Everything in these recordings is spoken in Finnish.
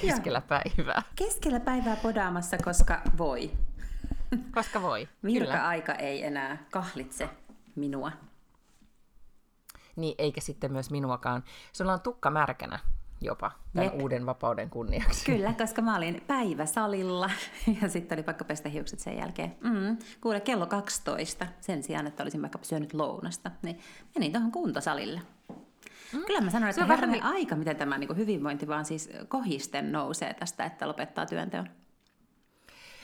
keskellä päivää. Keskellä päivää podaamassa, koska voi. Koska voi. Virka-aika ei enää kahlitse minua. Niin, eikä sitten myös minuakaan. Sulla on tukka märkänä jopa tämän Jep. uuden vapauden kunniaksi. Kyllä, koska mä olin päiväsalilla ja sitten oli pakko pestä hiukset sen jälkeen. Mm, kuule, kello 12 sen sijaan, että olisin vaikka syönyt lounasta, niin menin tuohon kuntosalille. Mm. Kyllä mä sanoin, että herranen niin... aika, miten tämä niin hyvinvointi vaan siis kohisten nousee tästä, että lopettaa työnteon.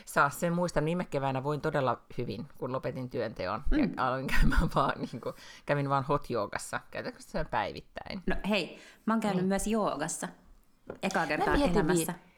Saa sen muistaa, viime keväänä voin todella hyvin, kun lopetin työnteon mm. ja aloin käymään vaan, niin kuin, kävin vaan hot joogassa, käytätkö sen päivittäin? No hei, mä oon käynyt mm. myös joogassa, eka kertaa elämässä. Vi-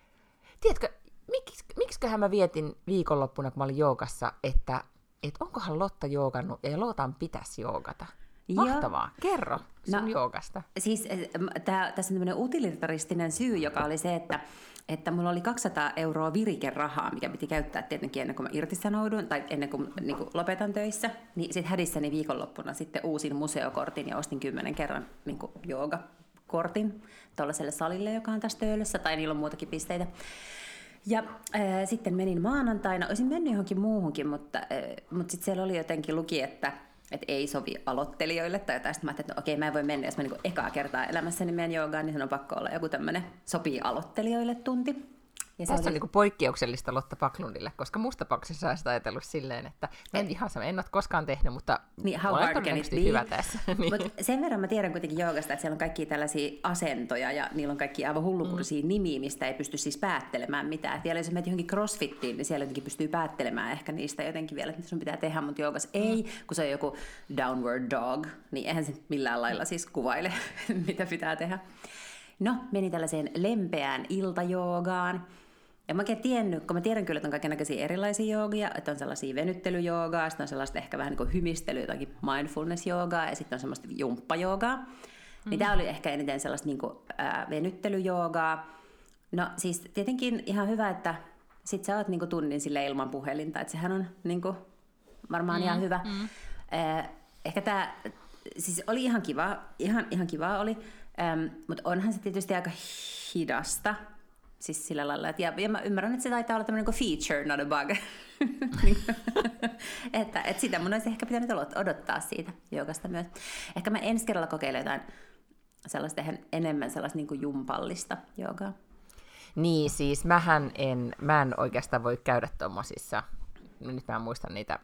Tiedätkö, miksi, miksiköhän mä vietin viikonloppuna, kun mä olin joogassa, että et onkohan Lotta joogannut ja Lotan pitäisi joogata? Mahtavaa. Joo. Kerro sun no, joogasta. Siis eh, tää, tässä on tämmöinen utilitaristinen syy, joka oli se, että että mulla oli 200 euroa virikerahaa, mikä piti käyttää tietenkin ennen kuin mä irtisanoudun tai ennen kuin, niin kuin lopetan töissä. Niin sitten hädissäni viikonloppuna sitten uusin museokortin ja ostin kymmenen kerran niin kuin joogakortin tuollaiselle salille, joka on tässä töölössä, tai niillä on muutakin pisteitä. Ja äh, sitten menin maanantaina, olisin mennyt johonkin muuhunkin, mutta, äh, mutta sitten siellä oli jotenkin luki, että että ei sovi aloittelijoille tai jotain. Sitten mä ajattelin, että no, okei, mä en voi mennä, jos mä niin ekaa kertaa elämässäni menen joogaan, niin se on pakko olla joku tämmöinen sopii aloittelijoille tunti. Ja se Tässä oli... on niin poikkeuksellista Lotta Paklundille, koska musta tapauksessa olisit ajatellut silleen, että en et... ihan sama, en ole koskaan tehnyt, mutta niin, how it be? hyvä tässä. niin. Mut sen verran mä tiedän kuitenkin joogasta, että siellä on kaikki tällaisia asentoja ja niillä on kaikki aivan hullukurisia mm. nimiä, mistä ei pysty siis päättelemään mitään. Et vielä jos menet johonkin crossfittiin, niin siellä jotenkin pystyy päättelemään ehkä niistä jotenkin vielä, että mitä sun pitää tehdä, mutta joogas mm. ei, kun se on joku downward dog, niin eihän se millään lailla siis kuvaile, mitä pitää tehdä. No, meni tällaiseen lempeään iltajoogaan. Ja mä oikein tiennyt, kun mä tiedän kyllä, että on kaikenlaisia erilaisia joogia, että on sellaisia venyttelyjoogaa, sitten on sellaista ehkä vähän niin kuin hymistely, jotakin mindfulness-joogaa, ja sitten on semmoista jumppajoogaa. Mm. Niin tämä oli ehkä eniten sellaista niin kuin, ää, venyttelyjoogaa. No siis tietenkin ihan hyvä, että sit sä oot niin kuin tunnin sille ilman puhelinta, että sehän on niin kuin, varmaan mm. ihan hyvä. Mm. Äh, ehkä tämä, siis oli ihan kiva, ihan, ihan kiva oli, ähm, mutta onhan se tietysti aika hidasta, Siis sillä lailla, että, ja, ja mä ymmärrän, että se taitaa olla tämmöinen feature, not a bug. että, että sitä mun olisi ehkä pitänyt odottaa siitä jogasta myös. Ehkä mä ensi kerralla kokeilen jotain sellaista enemmän sellaista niin kuin jumpallista jogaa. Niin, siis mähän en, mä en oikeastaan voi käydä tuommoisissa, nyt mä en muista niitä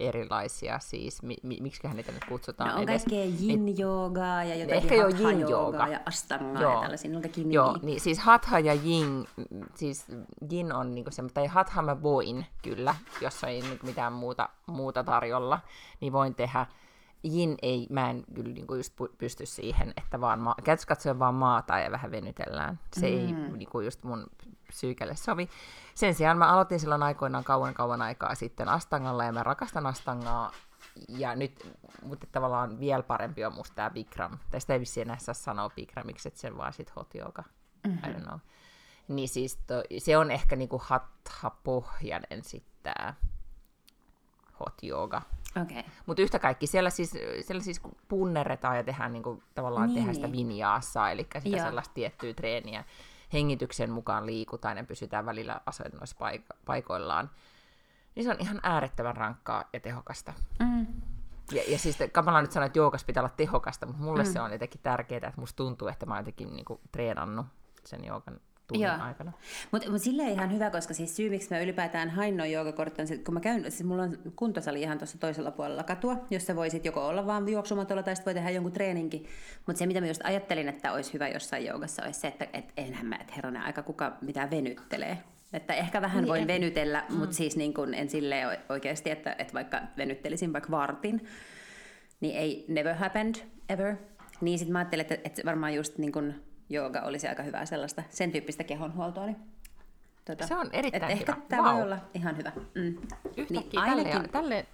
erilaisia, siis mi, mi, miksi niitä nyt kutsutaan no, on edes. kaikkea yin-joogaa ja jotakin Ehkä jo yin-joogaa ja astangaa joo. ja tällaisia, on kaikki Joo, niin siis hatha ja yin, siis yin on niinku se, tai hatha mä voin kyllä, jos ei niinku mitään muuta, muuta tarjolla, niin voin tehdä. Jin ei, mä en kyllä niinku just pysty siihen, että vaan ma- katsoen vaan maata ja vähän venytellään. Se mm. ei niinku just mun psyykelle sovi. Sen sijaan mä aloitin silloin aikoinaan kauan kauan aikaa sitten Astangalla ja mä rakastan Astangaa. Ja nyt, mutta tavallaan vielä parempi on musta tämä Bikram. Tästä ei vissiin enää saa sanoa Bikramiksi, että sen vaan sit hot yoga. Mm-hmm. I don't know. Niin siis to, se on ehkä niinku hatha-pohjainen sitten tämä hot yoga. Okay. Mutta yhtä kaikki, siellä siis, siellä siis punnerretaan ja tehdään niinku, tavallaan niin, tehdään sitä vinjaassa, eli sitä Joo. sellaista tiettyä treeniä hengityksen mukaan liikutaan ja pysytään välillä asennoissa paiko- paikoillaan, niin se on ihan äärettömän rankkaa ja tehokasta. Mm. Ja, ja siis kamala nyt sanoa, että joogas pitää olla tehokasta, mutta mulle mm. se on jotenkin tärkeää, että musta tuntuu, että mä oon jotenkin niinku treenannut sen joogan tunnin Joo. aikana. Mutta mut silleen ihan hyvä, koska siis syy, miksi mä ylipäätään hain noin joogakorttia, kun mä käyn, siis mulla on kuntosali ihan tuossa toisella puolella katua, jossa voisit joko olla vaan juoksumatolla tai sitten voi tehdä jonkun treeninkin. Mutta se, mitä mä just ajattelin, että olisi hyvä jossain joogassa, olisi se, että et enhän mä, että herranen aika kuka mitään venyttelee. Että ehkä vähän niin, voin en... venytellä, mm. mutta siis niin kun en silleen oikeasti, että, että vaikka venyttelisin vaikka vartin, niin ei never happened ever. Niin sitten mä ajattelin, että, että varmaan just niin kun jooga olisi aika hyvää sellaista, sen tyyppistä kehonhuoltoa, niin Tota, Se on erittäin hyvä. Ehkä tämä Vau. voi olla ihan hyvä. Mm. Yhtäkkiä Niin, ainakin- tälle, tälle,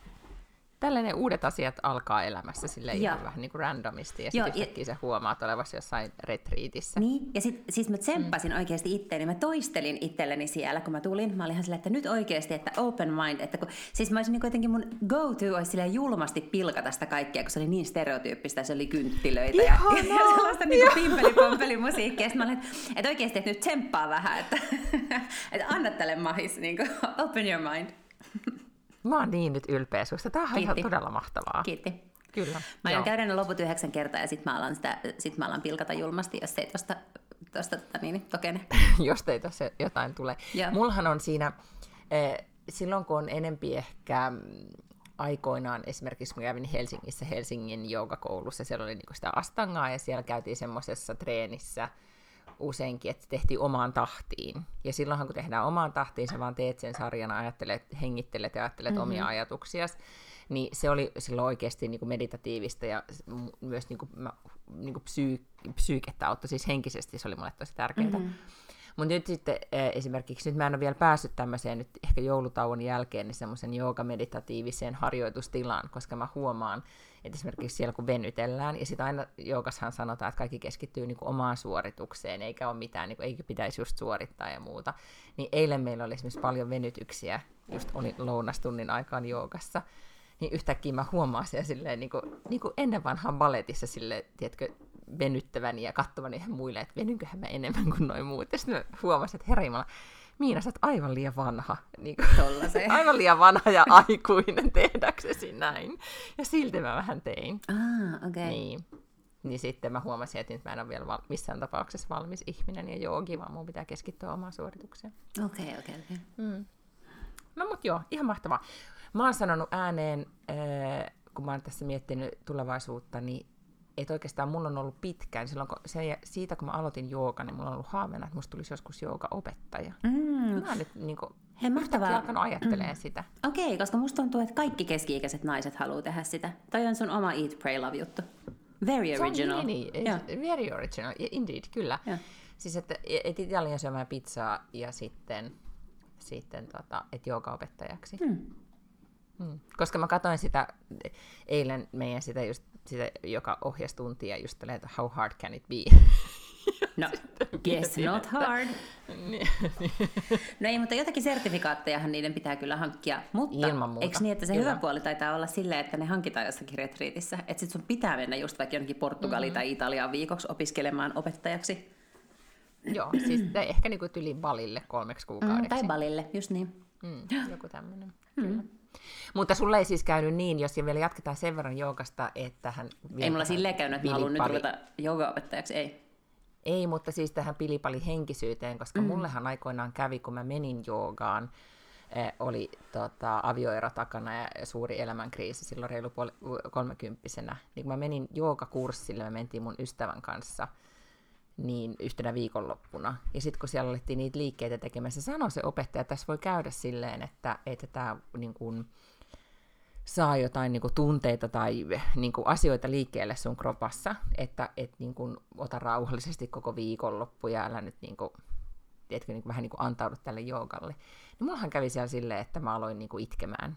tällainen uudet asiat alkaa elämässä sille ihan vähän niin kuin randomisti, ja sitten ja- yhtäkkiä sä huomaat olevasi jossain retriitissä. Niin, ja sit, siis mä tsemppasin mm. oikeasti itteeni. Mä toistelin itselleni siellä, kun mä tulin. Mä olin ihan silleen, että nyt oikeasti, että open mind. Että kun, siis mä olisin niin jotenkin mun go-to olisi silleen julmasti pilkata sitä kaikkea, kun se oli niin stereotyyppistä. Se oli kynttilöitä ja, ja, ja sellaista niin pimpeli musiikkia. Mä olin, että, että oikeasti, että nyt tsemppaa vähän, että, että anna tälle mahis, niin kuin, open your mind. Mä oon niin nyt ylpeä susta. Tämä on ihan todella mahtavaa. Kiitti. Kyllä. Mä aion joo. käydä ne loput yhdeksän kertaa ja sitten mä alan, sitä, sit mä alan pilkata julmasti, jos ei tosta, tosta tota, niin, tokene. jos teitä se jotain tulee. Joo. Mullahan on siinä, eh, silloin kun on enempi ehkä mm, aikoinaan, esimerkiksi mä kävin Helsingissä Helsingin joogakoulussa, siellä oli niinku sitä astangaa ja siellä käytiin semmoisessa treenissä useinkin, että tehtiin omaan tahtiin. Ja silloinhan kun tehdään omaan tahtiin, sä vaan teet sen sarjana, ajattelet, hengittelet ja ajattelet mm-hmm. omia ajatuksiasi, niin se oli silloin oikeasti niin kuin meditatiivista ja myös niin kuin, mä, niin kuin psyy- psyykettä auttoi, siis henkisesti se oli mulle tosi tärkeää. Mm-hmm. Mutta nyt sitten eh, esimerkiksi, nyt mä en ole vielä päässyt tämmöiseen nyt ehkä joulutauon jälkeen, niin semmoisen joogameditatiiviseen harjoitustilaan, koska mä huomaan, että esimerkiksi siellä kun venytellään, ja sitten aina joukashan sanotaan, että kaikki keskittyy niin kuin omaan suoritukseen, eikä ole mitään, niin kuin, eikä pitäisi just suorittaa ja muuta. Niin eilen meillä oli esimerkiksi paljon venytyksiä, just oli lounastunnin aikaan joogassa, niin yhtäkkiä mä huomaan siellä silleen, niin kuin, niin kuin ennen vanhaan baletissa sille, tiedätkö, venyttäväni ja katsovani ihan muille, että venynköhän mä enemmän kuin noin muut. Ja sitten mä huomasin, että herra Jumala, Miina, sä oot aivan liian vanha. Niin kuin, aivan liian vanha ja aikuinen tehdäksesi näin. Ja silti mä vähän tein. Ah, okei. Okay. Niin. Niin sitten mä huomasin, että nyt mä en ole vielä val- missään tapauksessa valmis ihminen ja joogi, vaan mun pitää keskittyä omaan suoritukseen. Okei, okei, okei. No mut joo, ihan mahtavaa. Mä oon sanonut ääneen, äh, kun mä oon tässä miettinyt tulevaisuutta, niin että oikeastaan mulla on ollut pitkään, silloin kun se, siitä kun mä aloitin jooga, niin mulla on ollut haaveena, että musta tulisi joskus jooga-opettaja. Mm. Mä oon nyt niin kuin, Hei, mahtavaa. alkanut ajattelemaan mm. sitä. Okei, koska musta tuntuu, että kaikki keski-ikäiset naiset haluaa tehdä sitä. Toi on sun oma Eat, Pray, Love juttu. Very Se on original. niin, niin, Joo. very original, indeed, kyllä. Joo. Siis, että et Italian syömään pizzaa ja sitten, sitten tota, että joogaopettajaksi. Hmm. Mm. Koska mä katsoin sitä eilen meidän sitä, just, sitä joka ohjasi tuntia just tälleen, että how hard can it be? No, guess mietin, not että- hard. Niin, No ei, mutta jotakin sertifikaattejahan niiden pitää kyllä hankkia. Mutta Ilman muuta, eikö niin, että se kyllä. hyvä puoli taitaa olla silleen, että ne hankitaan jossakin retriitissä? Että sit sun pitää mennä just vaikka jonnekin Portugaliin mm-hmm. tai Italiaan viikoksi opiskelemaan opettajaksi. Joo, siis tai ehkä niinku tyli balille kolmeksi Mm, kuukaudeksi. tai Balille, just niin. Mm, joku tämmöinen. Kyllä. Mutta sulle ei siis käynyt niin, jos vielä jatketaan sen verran joogasta, että hän... Ei mulla silleen käynyt, että mä haluan nyt ruveta joogaopettajaksi, ei. Ei, mutta siis tähän pilipali henkisyyteen, koska mm. mullehan aikoinaan kävi, kun mä menin joogaan, eh, oli tota, avioero takana ja suuri elämänkriisi silloin reilu puoli, kolmekymppisenä. Niin kun mä menin joogakurssille, me mentiin mun ystävän kanssa niin yhtenä viikonloppuna. Ja sitten kun siellä alettiin niitä liikkeitä tekemässä, sanoi se opettaja, että tässä voi käydä silleen, että, että tämä niin kun, saa jotain niin kuin, tunteita tai niin kuin, asioita liikkeelle sun kropassa, että et, niin kuin, ota rauhallisesti koko viikonloppu ja älä nyt niin kuin, tiedätkö, niin kuin, vähän niin kuin antaudu tälle joogalle. Niin mullahan kävi siellä silleen, että mä aloin niin kuin, itkemään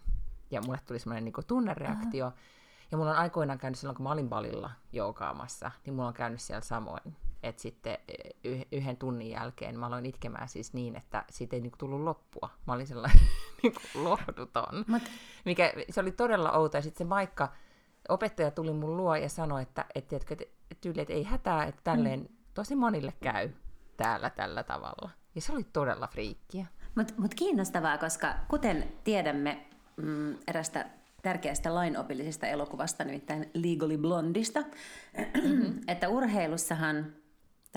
ja mulle tuli semmoinen niin kuin, tunnereaktio. Aha. Ja mulla on aikoinaan käynyt silloin, kun mä olin balilla joogaamassa, niin mulla on käynyt siellä samoin. Että sitten yh- yhden tunnin jälkeen mä aloin itkemään siis niin, että siitä ei niinku tullut loppua. Mä olin sellainen niinku lohduton. Mut, Mikä, se oli todella outo. Ja sitten se Maikka, opettaja tuli mun luo ja sanoi, että, että, että, että tyyli, että ei hätää, että tälleen mm. tosi monille käy täällä tällä tavalla. Ja se oli todella friikkiä. Mutta mut kiinnostavaa, koska kuten tiedämme mm, erästä tärkeästä lainopillisesta elokuvasta, nimittäin Legally Blondista, mm-hmm. että urheilussahan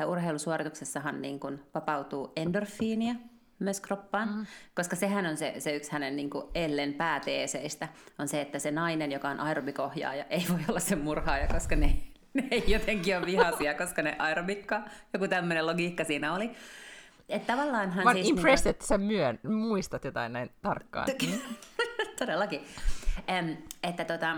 tai urheilusuorituksessahan niin kun vapautuu endorfiinia myös kroppaan, mm-hmm. koska sehän on se, se yksi hänen niin kuin Ellen pääteeseistä, on se, että se nainen, joka on aerobikohjaaja, ei voi olla se murhaaja, koska ne, ne ei jotenkin ole vihaisia, koska ne aerobikkaa. Joku tämmöinen logiikka siinä oli. Että tavallaanhan Mä oon siis... impressed, että sä myön, muistat jotain näin tarkkaan. Todellakin. Em, että tota,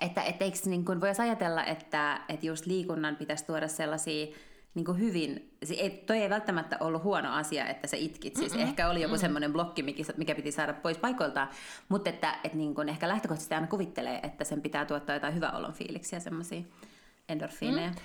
että, että eikö niin kuin voisi ajatella, että, että just liikunnan pitäisi tuoda sellaisia niin kuin hyvin, ei, toi ei välttämättä ollut huono asia, että sä itkit. Siis Mm-mm. ehkä oli joku mm semmoinen blokki, mikä piti saada pois paikoiltaan, mutta että et niin kuin ehkä lähtökohtaisesti aina kuvittelee, että sen pitää tuottaa jotain hyvä olon fiiliksiä, semmoisia endorfiineja. Mm.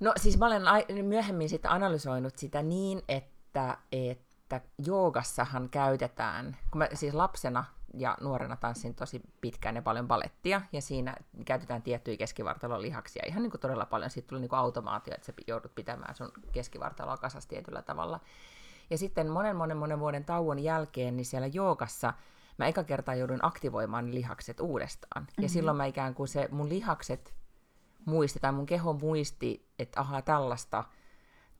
No siis mä olen myöhemmin sitten analysoinut sitä niin, että, että joogassahan käytetään, kun mä siis lapsena ja nuorena tanssin tosi pitkään ja paljon balettia, ja siinä käytetään tiettyjä keskivartalon lihaksia ihan niin kuin todella paljon. Siitä tuli niin kuin automaatio, että sä joudut pitämään sun keskivartaloa kasassa tietyllä tavalla. Ja sitten monen monen monen vuoden tauon jälkeen, niin siellä joogassa mä eka kertaa joudun aktivoimaan lihakset uudestaan. Mm-hmm. Ja silloin mä ikään kuin se mun lihakset muisti, tai mun keho muisti, että ahaa tällaista,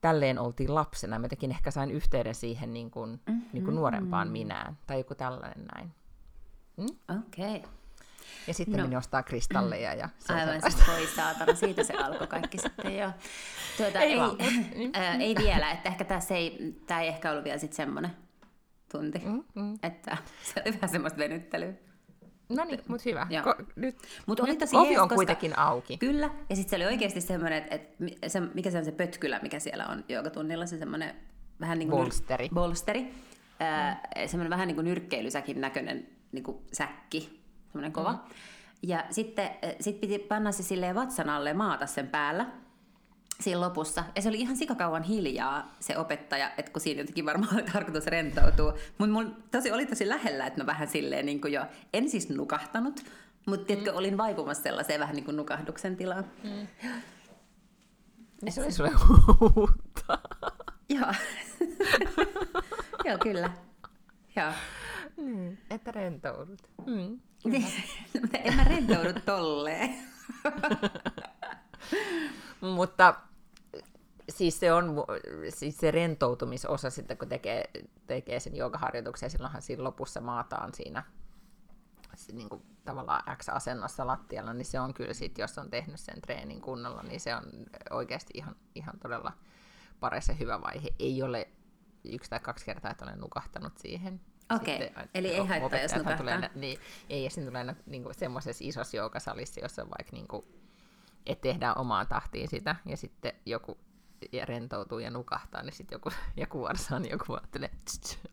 tälleen oltiin lapsena. Mä tekin ehkä sain yhteyden siihen niin kuin, mm-hmm. niin kuin nuorempaan minään, tai joku tällainen näin. Mm? Okei. Okay. Ja sitten no. meni ostaa kristalleja. Ja se Aivan, se voi saatana, siitä se alkoi kaikki sitten jo. Tuota, ei, ei, ää, ei vielä, että ehkä tässä ei, tämä ei ehkä ollut vielä sitten semmoinen tunti, mm, mm. että se oli vähän semmoista venyttelyä. No niin, mutta hyvä. Ko- nyt, Mut oli tosi ovi on koska, kuitenkin auki. Kyllä, ja sitten se oli oikeasti semmoinen, että, että se, mikä se on se pötkylä, mikä siellä on joogatunnilla, se semmoinen vähän niin kuin... Bolsteri. Bolsteri. Mm. semmoinen vähän niin kuin nyrkkeilysäkin näköinen niin kuin säkki, semmoinen kova. Mm. Ja sitten sit piti panna se silleen vatsan alle maata sen päällä siinä lopussa. Ja se oli ihan sikakauan hiljaa se opettaja, että kun siinä jotenkin varmaan oli tarkoitus rentoutua. Mutta mulla tosi, oli tosi lähellä, että mä vähän silleen niin kuin jo, en siis nukahtanut, mutta tiedätkö, mm. olin vaipumassa sellaiseen vähän niin kuin nukahduksen tilaan. Mm. Ja se oli sulle uutta. Joo. Joo, kyllä. Joo. Mm, että rentoudut. Mm, en mä rentoudu tolleen. Mutta siis se on siis se rentoutumisosa sitten, kun tekee, tekee sen joogaharjoituksen, silloinhan siinä lopussa maataan siinä niin kuin tavallaan X-asennossa lattialla, niin se on kyllä sitten, jos on tehnyt sen treenin kunnolla, niin se on oikeasti ihan, ihan todella paras ja hyvä vaihe. Ei ole yksi tai kaksi kertaa, että olen nukahtanut siihen. Okei, okay. eli ei haittaa, jos nukahtaa. Tulee, niin, ei, ja sitten tulee niin semmoisessa isossa joukasalissa, jossa on vaikka, niin kuin, että tehdään omaan tahtiin sitä, ja sitten joku ja rentoutuu ja nukahtaa, niin sitten joku, ja kuorsaa, niin joku ajattelee,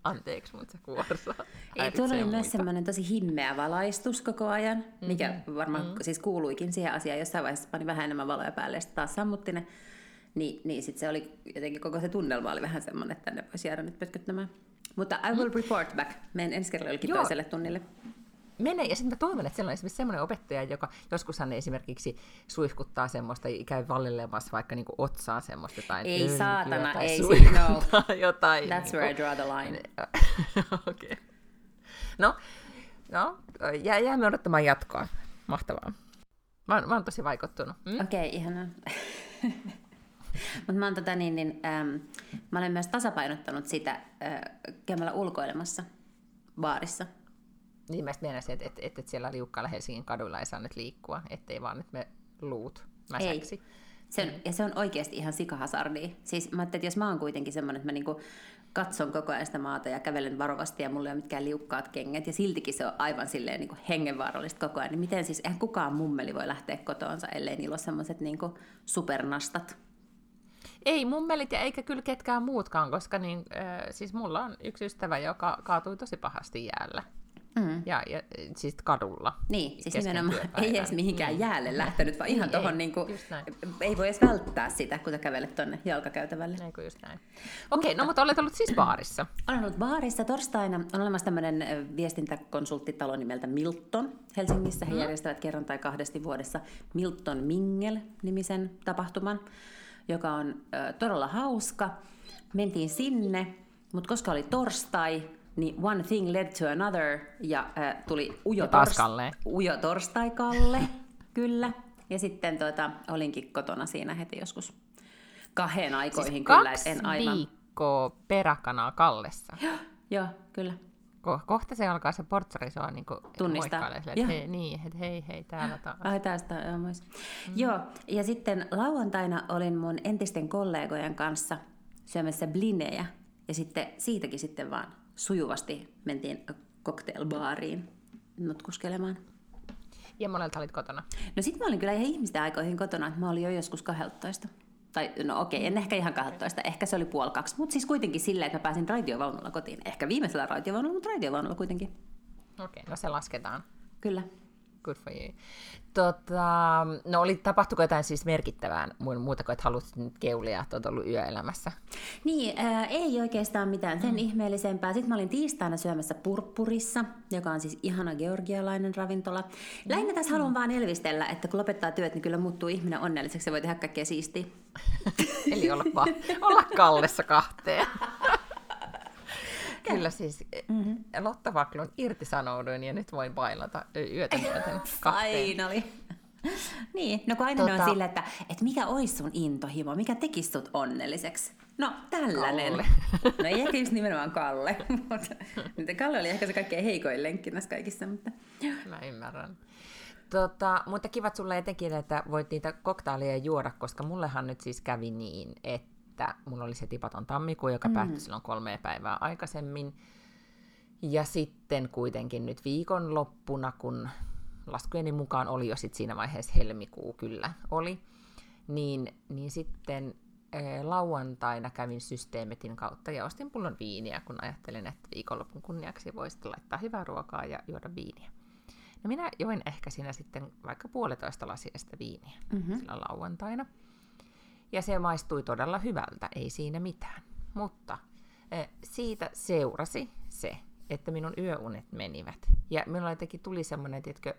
anteeksi, mutta se kuorsaa. Ei, tuolla oli myös semmoinen tosi himmeä valaistus koko ajan, mikä mm-hmm. varmaan mm-hmm. siis kuuluikin siihen asiaan. Jossain vaiheessa pani vähän enemmän valoja päälle ja sitten taas sammutti ne. Niin, niin sitten se oli jotenkin koko se tunnelma oli vähän semmoinen, että tänne voisi jäädä nyt pötköttämään. Mutta I will report back. Menen ensi kerralla jollekin toiselle tunnille. Mene, ja sitten mä toivon, että siellä on esimerkiksi semmoinen opettaja, joka hän esimerkiksi suihkuttaa semmoista, käy vallilemassa vaikka niinku otsaan semmoista tai Ei saatana, tai ei no. jotain. That's niinku. where I draw the line. okay. No, no jää, jäämme odottamaan jatkoa. Mahtavaa. Mä, mä oon tosi vaikuttunut. Mm? Okei, okay, ihanaa. Mutta mä, oon tota niin, niin, ähm, mä olen myös tasapainottanut sitä äh, käymällä ulkoilemassa baarissa. Niin mä mielestä, että, että, että siellä liukkaalla Helsingin kaduilla ei saa nyt liikkua, ettei vaan nyt me luut mäsäksi. Ei. Se on, ja se on oikeasti ihan sikahasardia. Siis mä että jos mä oon kuitenkin semmoinen, että mä niinku katson koko ajan sitä maata ja kävelen varovasti ja mulla ei ole mitkään liukkaat kengät ja siltikin se on aivan silleen niinku hengenvaarallista koko ajan, niin miten siis, eihän kukaan mummeli voi lähteä kotoonsa, ellei niillä ole semmoiset niinku supernastat. Ei mummelit ja eikä kyllä ketkään muutkaan, koska niin, äh, siis mulla on yksi ystävä, joka kaatui tosi pahasti jäällä. Mm. Ja, ja siis kadulla. Niin, siis nimenomaan ei edes mihinkään mm. jäälle lähtenyt, vaan ihan tuohon, niin kuin, ei voi edes välttää sitä, kun sä kävelet tuonne jalkakäytävälle. Niin kuin just näin. Okei, okay, no mutta olet ollut siis baarissa. Olen ollut baarissa torstaina. On olemassa tämmöinen viestintäkonsulttitalo nimeltä Milton Helsingissä. He mm. järjestävät kerran tai kahdesti vuodessa Milton Mingel-nimisen tapahtuman joka on ö, todella hauska. Mentiin sinne, mutta koska oli torstai, niin one thing led to another ja ö, tuli Ujo, tors- Ujo torstai-Kalle, kyllä. Ja sitten tuota, olinkin kotona siinä heti joskus kahden aikoihin siis kyllä. En aivan... viikkoa peräkanaa Kallessa. Joo, joo, kyllä. Ko- kohta se alkaa se portsarisoa niin Tunnistaa. että hei, niin, että hei, hei, täällä taas. Ai tästä, joo, mm. Joo, ja sitten lauantaina olin mun entisten kollegojen kanssa syömässä blinejä, ja sitten siitäkin sitten vaan sujuvasti mentiin cocktailbaariin nutkuskelemaan. Ja monelta olit kotona? No sitten mä olin kyllä ihan ihmisten aikoihin kotona, että mä olin jo joskus 12. Tai no okei, en ehkä ihan 12, ehkä se oli puoli kaksi, mutta siis kuitenkin silleen, että mä pääsin raitiovaunulla kotiin. Ehkä viimeisellä raitiovaunulla, mutta raitiovaunulla kuitenkin. Okei, no se lasketaan. Kyllä. Good for you. Tota, no oli, tapahtuiko jotain siis merkittävää muuta kuin, että halusit nyt keulia, että olet ollut yöelämässä? Niin, ää, ei oikeastaan mitään sen mm. ihmeellisempää. Sitten mä olin tiistaina syömässä Purppurissa, joka on siis ihana georgialainen ravintola. Lähinnä tässä mm. haluan vaan elvistellä, että kun lopettaa työt, niin kyllä muuttuu ihminen onnelliseksi ja voi tehdä kaikkea siistiä. Eli olla, va- olla kallessa kahteen. Kyllä siis mm-hmm. Lotta Vaklun irtisanouduin ja nyt voin bailata yötä myöten Finally. niin, no kun aina tota... on sillä, että, että mikä olisi sun intohimo, mikä tekisi sut onnelliseksi? No, tällainen. Kalle. no ei ehkä just nimenomaan Kalle, mutta Kalle oli ehkä se kaikkein heikoin lenkki näissä kaikissa. Mutta... Mä ymmärrän. Tota, mutta kivat sulle etenkin, että voit niitä koktaileja juoda, koska mullehan nyt siis kävi niin, että että mulla oli se tipaton tammikuu, joka mm. päättyi silloin kolme päivää aikaisemmin. Ja sitten kuitenkin nyt viikonloppuna, kun laskujeni mukaan oli jo sit siinä vaiheessa helmikuu kyllä oli, niin, niin sitten ää, lauantaina kävin systeemetin kautta ja ostin pullon viiniä, kun ajattelin, että viikonlopun kunniaksi voisi laittaa hyvää ruokaa ja juoda viiniä. No minä join ehkä siinä sitten vaikka puolitoista lasia sitä viiniä mm-hmm. sillä lauantaina. Ja se maistui todella hyvältä, ei siinä mitään. Mutta siitä seurasi se, että minun yöunet menivät. Ja minulla jotenkin tuli semmoinen, tiedätkö,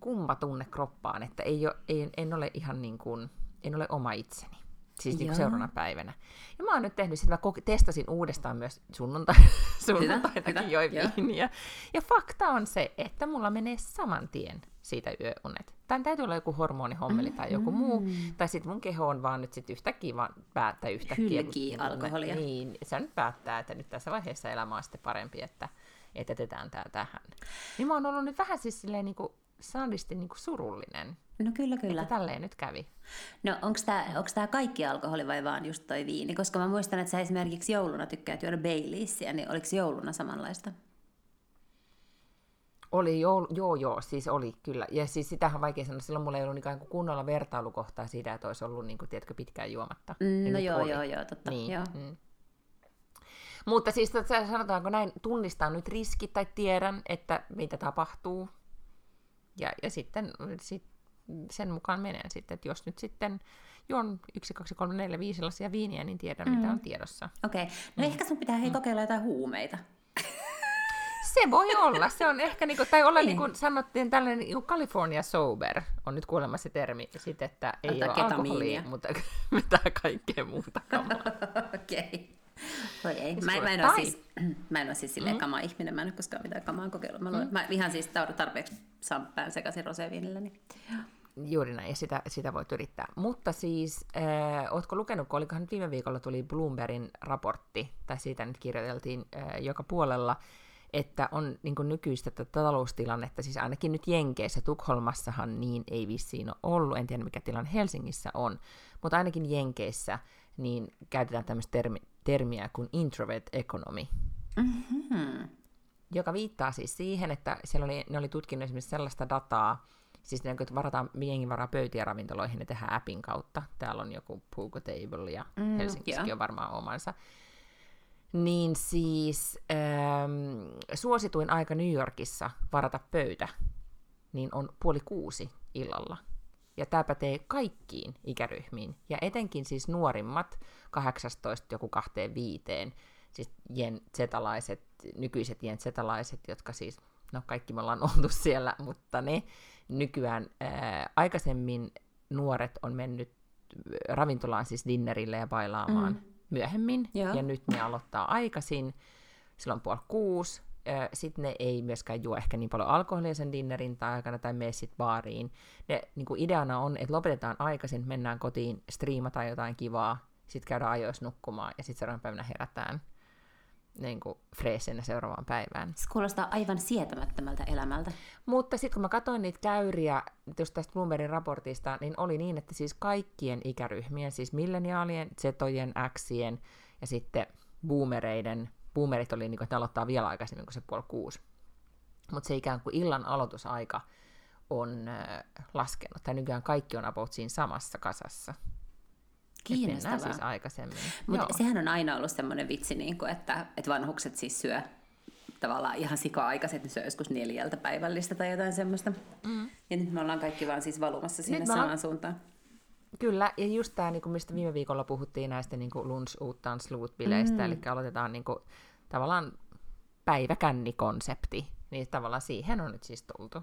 kumma tunne kroppaan, että ei ole, ei, en ole ihan niin kuin, en ole oma itseni. Siis niin seuraavana päivänä. Ja mä oon nyt tehnyt sitä, mä testasin uudestaan myös sunnuntai, sunnuntainakin join viiniä. Ja fakta on se, että mulla menee saman tien siitä yöunet. Tämän täytyy olla joku hormonihommeli mm, tai joku mm. muu. Tai sitten mun keho on vaan nyt sit yhtäkkiä vaan päättää yhtäkkiä. Hylkii alkoholia. Niin, se nyt päättää, että nyt tässä vaiheessa elämä on sitten parempi, että, että jätetään tämä tähän. Niin mä oon ollut nyt vähän siis silleen niin kuin, sadisti niin kuin surullinen. No kyllä, kyllä. Että tälleen nyt kävi. No onko tämä kaikki alkoholi vai vaan just toi viini? Koska mä muistan, että sä esimerkiksi jouluna tykkäät juoda Baileysia, niin oliko jouluna samanlaista? Oli, joo, joo, joo, siis oli kyllä. Ja siis sitähän on vaikea sanoa, silloin mulla ei ollut ikään kuin kunnolla vertailukohtaa siitä, että olisi ollut, niin kuin, tiedätkö, pitkään juomatta. Mm, no joo, oli. joo, joo, totta. Niin, joo. Mm. Mutta siis että sanotaanko näin, tunnistaa nyt riskit tai tiedän, että mitä tapahtuu. Ja, ja sitten sit, sen mukaan menen sitten, että jos nyt sitten juon 1, 2, 3, 4, 5 lasia viiniä, niin tiedän, mm. mitä on tiedossa. Okei. Okay. No mm. ehkä sun pitää hei mm. kokeilla jotain huumeita. Se voi olla. Se on ehkä, niin kuin, tai olla niin. kuin sanottiin, tällainen niin California sober on nyt kuulemma se termi, sit, että ei Antaa ole alkoholia, mutta mitä kaikkea muuta Okei. Okay. Voi ei. Mä, mä, en ole siis, mä en ole siis silleen mm. kama-ihminen, mä en ole koskaan mitään kamaa kokeillut. Mä, luen, mm. mä ihan siis tarpeeksi samppään sekaisin roseviinillä. Niin. Juuri näin, ja sitä, sitä voit yrittää. Mutta siis, äh, ootko lukenut, kun olikohan nyt viime viikolla tuli Bloombergin raportti, tai siitä nyt kirjoiteltiin äh, joka puolella, että on niin nykyistä tätä taloustilannetta, siis ainakin nyt Jenkeissä, Tukholmassahan niin ei vissiin ole ollut, en tiedä mikä tilanne Helsingissä on, mutta ainakin Jenkeissä niin käytetään tämmöistä termi, termiä kuin introvert economy, mm-hmm. joka viittaa siis siihen, että siellä oli, ne oli tutkinut esimerkiksi sellaista dataa, siis ne, että varataan jengi varaa pöytiä ravintoloihin, ne tehdään appin kautta. Täällä on joku Pugo Table ja mm, Helsingissäkin yeah. on varmaan omansa niin siis ähm, suosituin aika New Yorkissa varata pöytä, niin on puoli kuusi illalla. Ja tämä pätee kaikkiin ikäryhmiin, ja etenkin siis nuorimmat, 18 joku kahteen viiteen, siis jen zetalaiset, nykyiset jen zetalaiset, jotka siis, no kaikki me ollaan oltu siellä, mutta ne nykyään ää, aikaisemmin nuoret on mennyt ravintolaan siis dinnerille ja bailaamaan. Mm myöhemmin, Joo. ja nyt ne aloittaa aikaisin, silloin puoli kuusi, sitten ne ei myöskään juo ehkä niin paljon alkoholia sen dinnerin tai aikana tai mene sitten baariin. Ne, niin kuin ideana on, että lopetetaan aikaisin, mennään kotiin, striimataan jotain kivaa, sitten käydään ajoissa nukkumaan ja sitten seuraavan päivänä herätään niin kuin freesinä seuraavaan päivään. Se kuulostaa aivan sietämättömältä elämältä. Mutta sitten kun mä katsoin niitä käyriä just tästä Bloombergin raportista, niin oli niin, että siis kaikkien ikäryhmien, siis milleniaalien, zetojen, xien ja sitten boomereiden, boomerit oli niin kuin, että ne aloittaa vielä aikaisemmin kuin se puoli kuusi. Mutta se ikään kuin illan aloitusaika on laskenut, tai nykyään kaikki on about siinä samassa kasassa. Kiinnostavaa. siis aikaisemmin. Mutta sehän on aina ollut semmoinen vitsi, niin kuin, että, että vanhukset siis syö tavallaan ihan sika-aikaiset, ne syö joskus neljältä päivällistä tai jotain semmoista. Mm. Ja nyt me ollaan kaikki vaan siis valumassa sinne samaan ollaan... suuntaan. Kyllä, ja just tämä, niin mistä viime viikolla puhuttiin näistä niin lunch, uuttaan, sluut bileistä, mm. eli aloitetaan niin kuin, tavallaan päiväkännikonsepti, niin tavallaan siihen on nyt siis tultu.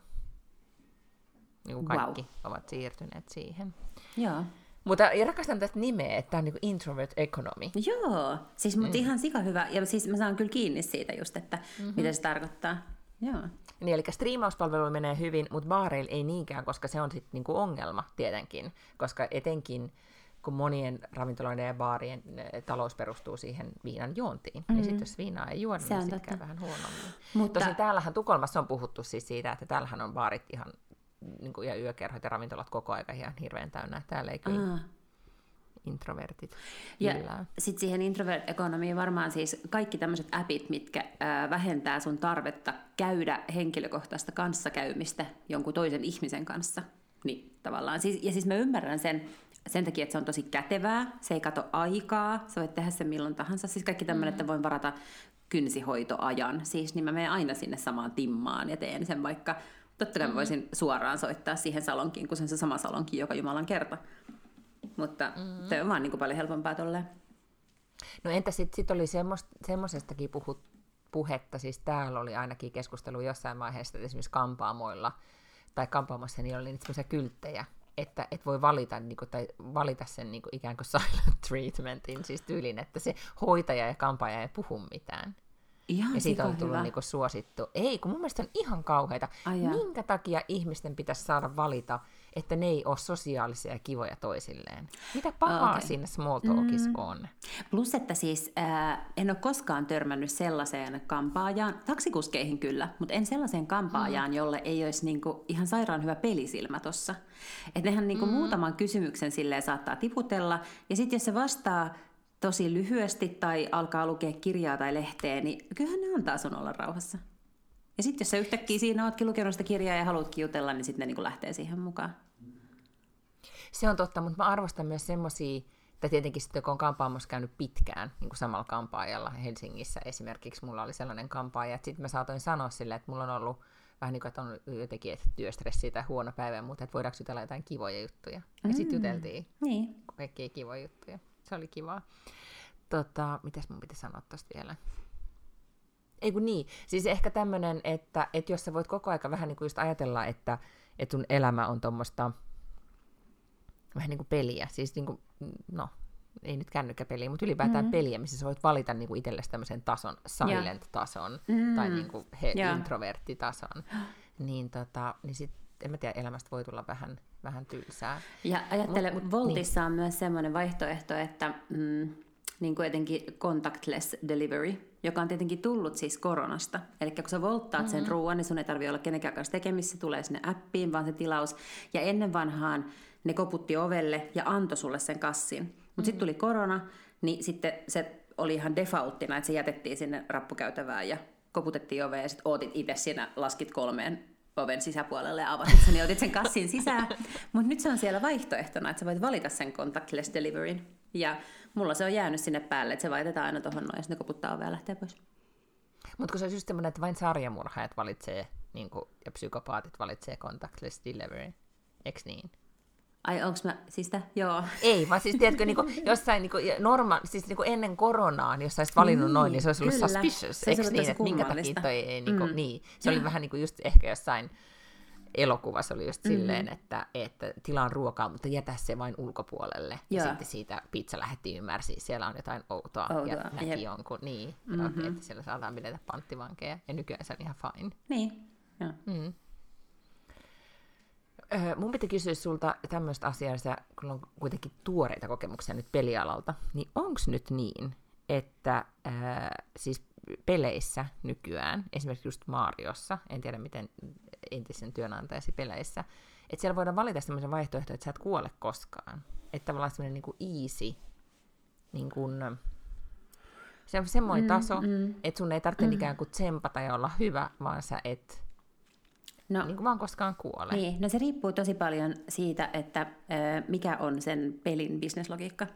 Niin kuin kaikki wow. ovat siirtyneet siihen. Joo. Mutta ja rakastan tästä nimeä, että tämä on niin introvert economy. Joo, siis mutta mm. ihan sika hyvä. Ja siis mä saan kyllä kiinni siitä just, että mm-hmm. mitä se tarkoittaa. Joo. Niin, eli striimauspalvelu menee hyvin, mutta baareilla ei niinkään, koska se on sitten niinku ongelma tietenkin. Koska etenkin kun monien ravintoloiden ja baarien talous perustuu siihen viinan juontiin. Mm-hmm. Ja sitten jos viinaa ei juoda, niin sitten käy vähän huonommin. Mutta... Tosin täällähän Tukholmassa on puhuttu siis siitä, että täällähän on baarit ihan niin kuin, ja yökerhot ja ravintolat koko aika ihan hirveän täynnä. Täällä ei kyllä Aa. introvertit Ja sitten siihen introvert ekonomiin varmaan siis kaikki tämmöiset appit, mitkä ää, vähentää sun tarvetta käydä henkilökohtaista kanssakäymistä jonkun toisen ihmisen kanssa. Niin tavallaan. Siis, ja siis mä ymmärrän sen, sen takia, että se on tosi kätevää, se ei kato aikaa, sä voit tehdä sen milloin tahansa. Siis kaikki tämmöinen, mm. että voin varata kynsihoitoajan, siis niin mä menen aina sinne samaan timmaan ja teen sen vaikka Totta kai mm-hmm. voisin suoraan soittaa siihen salonkiin, kun se on se sama salonki joka Jumalan kerta. Mutta mm-hmm. se on vaan niin kuin paljon helpompaa tolleen. No entä sitten sit oli semmoisestakin puhut, puhetta, siis täällä oli ainakin keskustelu jossain vaiheessa, että esimerkiksi kampaamoilla tai kampaamossa niin oli niitä semmoisia kylttejä, että et voi valita, niin kuin, tai valita sen niin kuin, ikään kuin silent treatmentin, siis tyylin, että se hoitaja ja kampaaja ei puhu mitään. Ihan ja siitä on tullut niinku suosittu. Ei, kun mun mielestä on ihan kauheita. Ai Minkä takia ihmisten pitäisi saada valita, että ne ei ole sosiaalisia ja kivoja toisilleen? Mitä pahaa okay. siinä small talkissa mm. on? Plus, että siis äh, en ole koskaan törmännyt sellaiseen kampaajaan, taksikuskeihin kyllä, mutta en sellaiseen kampaajaan, mm. jolle ei olisi niinku ihan sairaan hyvä pelisilmä tossa. Että nehän niinku mm. muutaman kysymyksen silleen saattaa tiputella, ja sitten jos se vastaa tosi lyhyesti tai alkaa lukea kirjaa tai lehteä, niin kyllähän ne antaa sun olla rauhassa. Ja sitten jos sä yhtäkkiä siinä ootkin lukenut sitä kirjaa ja haluat jutella, niin sitten ne niin lähtee siihen mukaan. Se on totta, mutta mä arvostan myös semmoisia, että tietenkin sitten kun on kampaamossa käynyt pitkään niin kuin samalla kampaajalla Helsingissä esimerkiksi, mulla oli sellainen kampaaja, että sitten mä saatoin sanoa sille, että mulla on ollut vähän niin kuin, että on jotenkin että työstressi tai huono päivä, mutta että voidaanko jutella jotain kivoja juttuja. Ja mm. sitten juteltiin niin. kaikkia kivoja juttuja. Se oli kivaa. Tota, mitäs mun pitäisi sanoa tosta vielä? Ei kun niin, siis ehkä tämmöinen, että, että jos sä voit koko aika vähän niin kuin just ajatella, että, että sun elämä on tuommoista vähän niin kuin peliä, siis niin kuin, no, ei nyt kännykkäpeliä, mutta ylipäätään mm-hmm. peliä, missä sä voit valita niin kuin itsellesi tämmöisen tason, silent-tason, mm-hmm. tai niin kuin he, yeah. introverttitason, niin, tota, niin sit, en mä tiedä, elämästä voi tulla vähän vähän tylsää. Ja ajattele, mut, Voltissa niin. on myös semmoinen vaihtoehto, että mm, niin kuin etenkin contactless delivery, joka on tietenkin tullut siis koronasta. Eli kun sä volttaat mm-hmm. sen ruoan, niin sun ei tarvitse olla kenenkään kanssa tekemissä, se tulee sinne appiin, vaan se tilaus. Ja ennen vanhaan ne koputti ovelle ja antoi sulle sen kassin. Mutta mm-hmm. sitten tuli korona, niin sitten se oli ihan defaulttina, että se jätettiin sinne rappukäytävään ja koputettiin oveen ja sitten ootit itse siinä, laskit kolmeen oven sisäpuolelle ja avasit sen ja otit sen kassin sisään. Mutta nyt se on siellä vaihtoehtona, että sä voit valita sen contactless deliveryn. Ja mulla se on jäänyt sinne päälle, että se vaihdetaan aina tuohon noin ja sitten ne koputtaa ovea ja lähtee pois. Mutta kun se on just semmoinen, että vain sarjamurhaajat valitsee niin kuin, ja psykopaatit valitsee contactless delivery, eikö niin? Ai onko mä, siis? Joo. Ei, vaan siis tiedätkö, niin kuin, jossain niin kuin, norma, siis niin kuin ennen koronaa, niin jos sä olisit valinnut niin, noin, niin se olisi ollut kyllä. suspicious, se eikö niin, että minkä takia toi ei, niin, kuin, mm. niin. Se oli vähän niin kuin just ehkä jossain elokuvassa oli just mm-hmm. silleen, että, että tilaan ruokaa, mutta jätä se vain ulkopuolelle. Ja, ja sitten siitä pizza lähettiin ymmärsi, siellä on jotain outoa, outoa ja näki jep. jonkun, niin, mm-hmm. okay, että siellä saadaan pidetä panttivankeja, ja nykyään se on ihan fine. Niin, joo. Mm. Öö, mun piti kysyä sulta tämmöistä asiaa, kun on kuitenkin tuoreita kokemuksia nyt pelialalta, niin onko nyt niin, että öö, siis peleissä nykyään, esimerkiksi just Mariossa, en tiedä miten entisen työnantajasi peleissä, että siellä voidaan valita sellaisen vaihtoehto, että sä et kuole koskaan. Että tavallaan semmoinen niin easy, niin kuin, se on semmoinen mm, taso, mm. että sun ei tarvitse mm. ikään kuin tsempata ja olla hyvä, vaan sä et no, niin kuin vaan koskaan kuole. Niin, no se riippuu tosi paljon siitä, että mikä on sen pelin bisneslogiikka.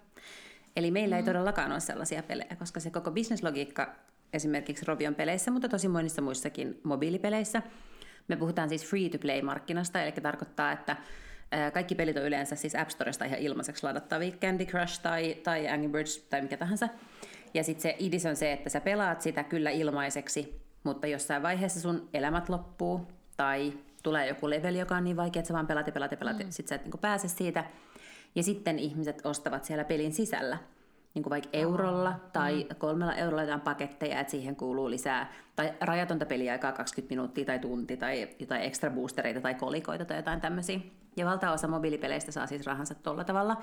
Eli meillä mm. ei todellakaan ole sellaisia pelejä, koska se koko bisneslogiikka esimerkiksi Rovion peleissä, mutta tosi monissa muissakin mobiilipeleissä, me puhutaan siis free-to-play-markkinasta, eli tarkoittaa, että kaikki pelit on yleensä siis App Storesta ihan ilmaiseksi ladattavia, Candy Crush tai, tai Angry Birds tai mikä tahansa. Ja sitten se idis on se, että sä pelaat sitä kyllä ilmaiseksi, mutta jossain vaiheessa sun elämät loppuu tai tulee joku leveli, joka on niin vaikea, että sä vaan pelaat ja pelaat ja pelaat, mm. sit sä et niinku pääse siitä. Ja sitten ihmiset ostavat siellä pelin sisällä niin kuin vaikka eurolla tai mm. kolmella eurolla jotain paketteja, että siihen kuuluu lisää, tai rajatonta peliaikaa 20 minuuttia tai tunti, tai jotain extra boostereita tai kolikoita tai jotain tämmöisiä. Ja valtaosa mobiilipeleistä saa siis rahansa tuolla tavalla.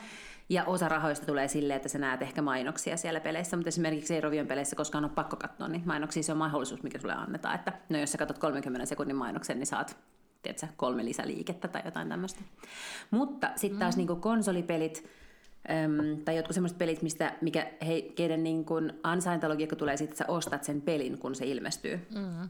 Ja osa rahoista tulee silleen, että sä näet ehkä mainoksia siellä peleissä, mutta esimerkiksi ei Rovion peleissä koskaan ole pakko katsoa, niin mainoksia se on mahdollisuus, mikä sulle annetaan. Että no jos sä katsot 30 sekunnin mainoksen, niin saat tiedätkö, kolme lisäliikettä tai jotain tämmöistä. Mutta sitten taas mm. niin konsolipelit, Öm, tai jotkut semmoiset pelit, mistä, mikä, hei, keiden niin kun ansaintalogiikka tulee siitä, että sä ostat sen pelin, kun se ilmestyy. Mm.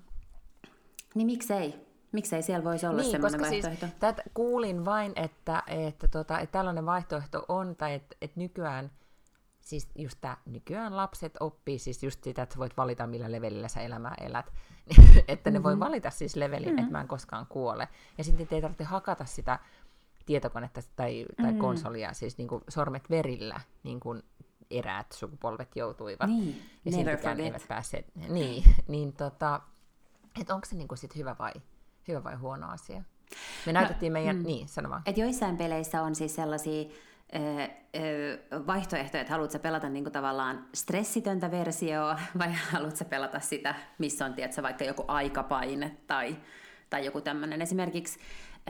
Niin miksei? Miksei siellä voisi olla niin, semmoinen siis vaihtoehto? Siis, tätä kuulin vain, että, että, tota, että tällainen vaihtoehto on, tai että, että nykyään, siis just tämä, nykyään lapset oppii siis just sitä, että voit valita, millä levelillä sä elämää elät. että ne mm-hmm. voi valita siis levelin, mm-hmm. että mä en koskaan kuole. Ja sitten ei tarvitse hakata sitä tietokonetta tai, tai mm. konsolia, siis niin kuin sormet verillä, niin kuin eräät sukupolvet joutuivat. Niin, ja siltikään eivät päässeet. Niin, niin tota, että onko se niin kuin sit hyvä, vai, hyvä vai huono asia? Me no, näytettiin meidän, mm. niin sanomaan. Et joissain peleissä on siis sellaisia vaihtoehtoja, että haluatko pelata niin kuin tavallaan stressitöntä versioa vai haluatko pelata sitä, missä on tiedätkö, vaikka joku aikapaine tai, tai joku tämmöinen. Esimerkiksi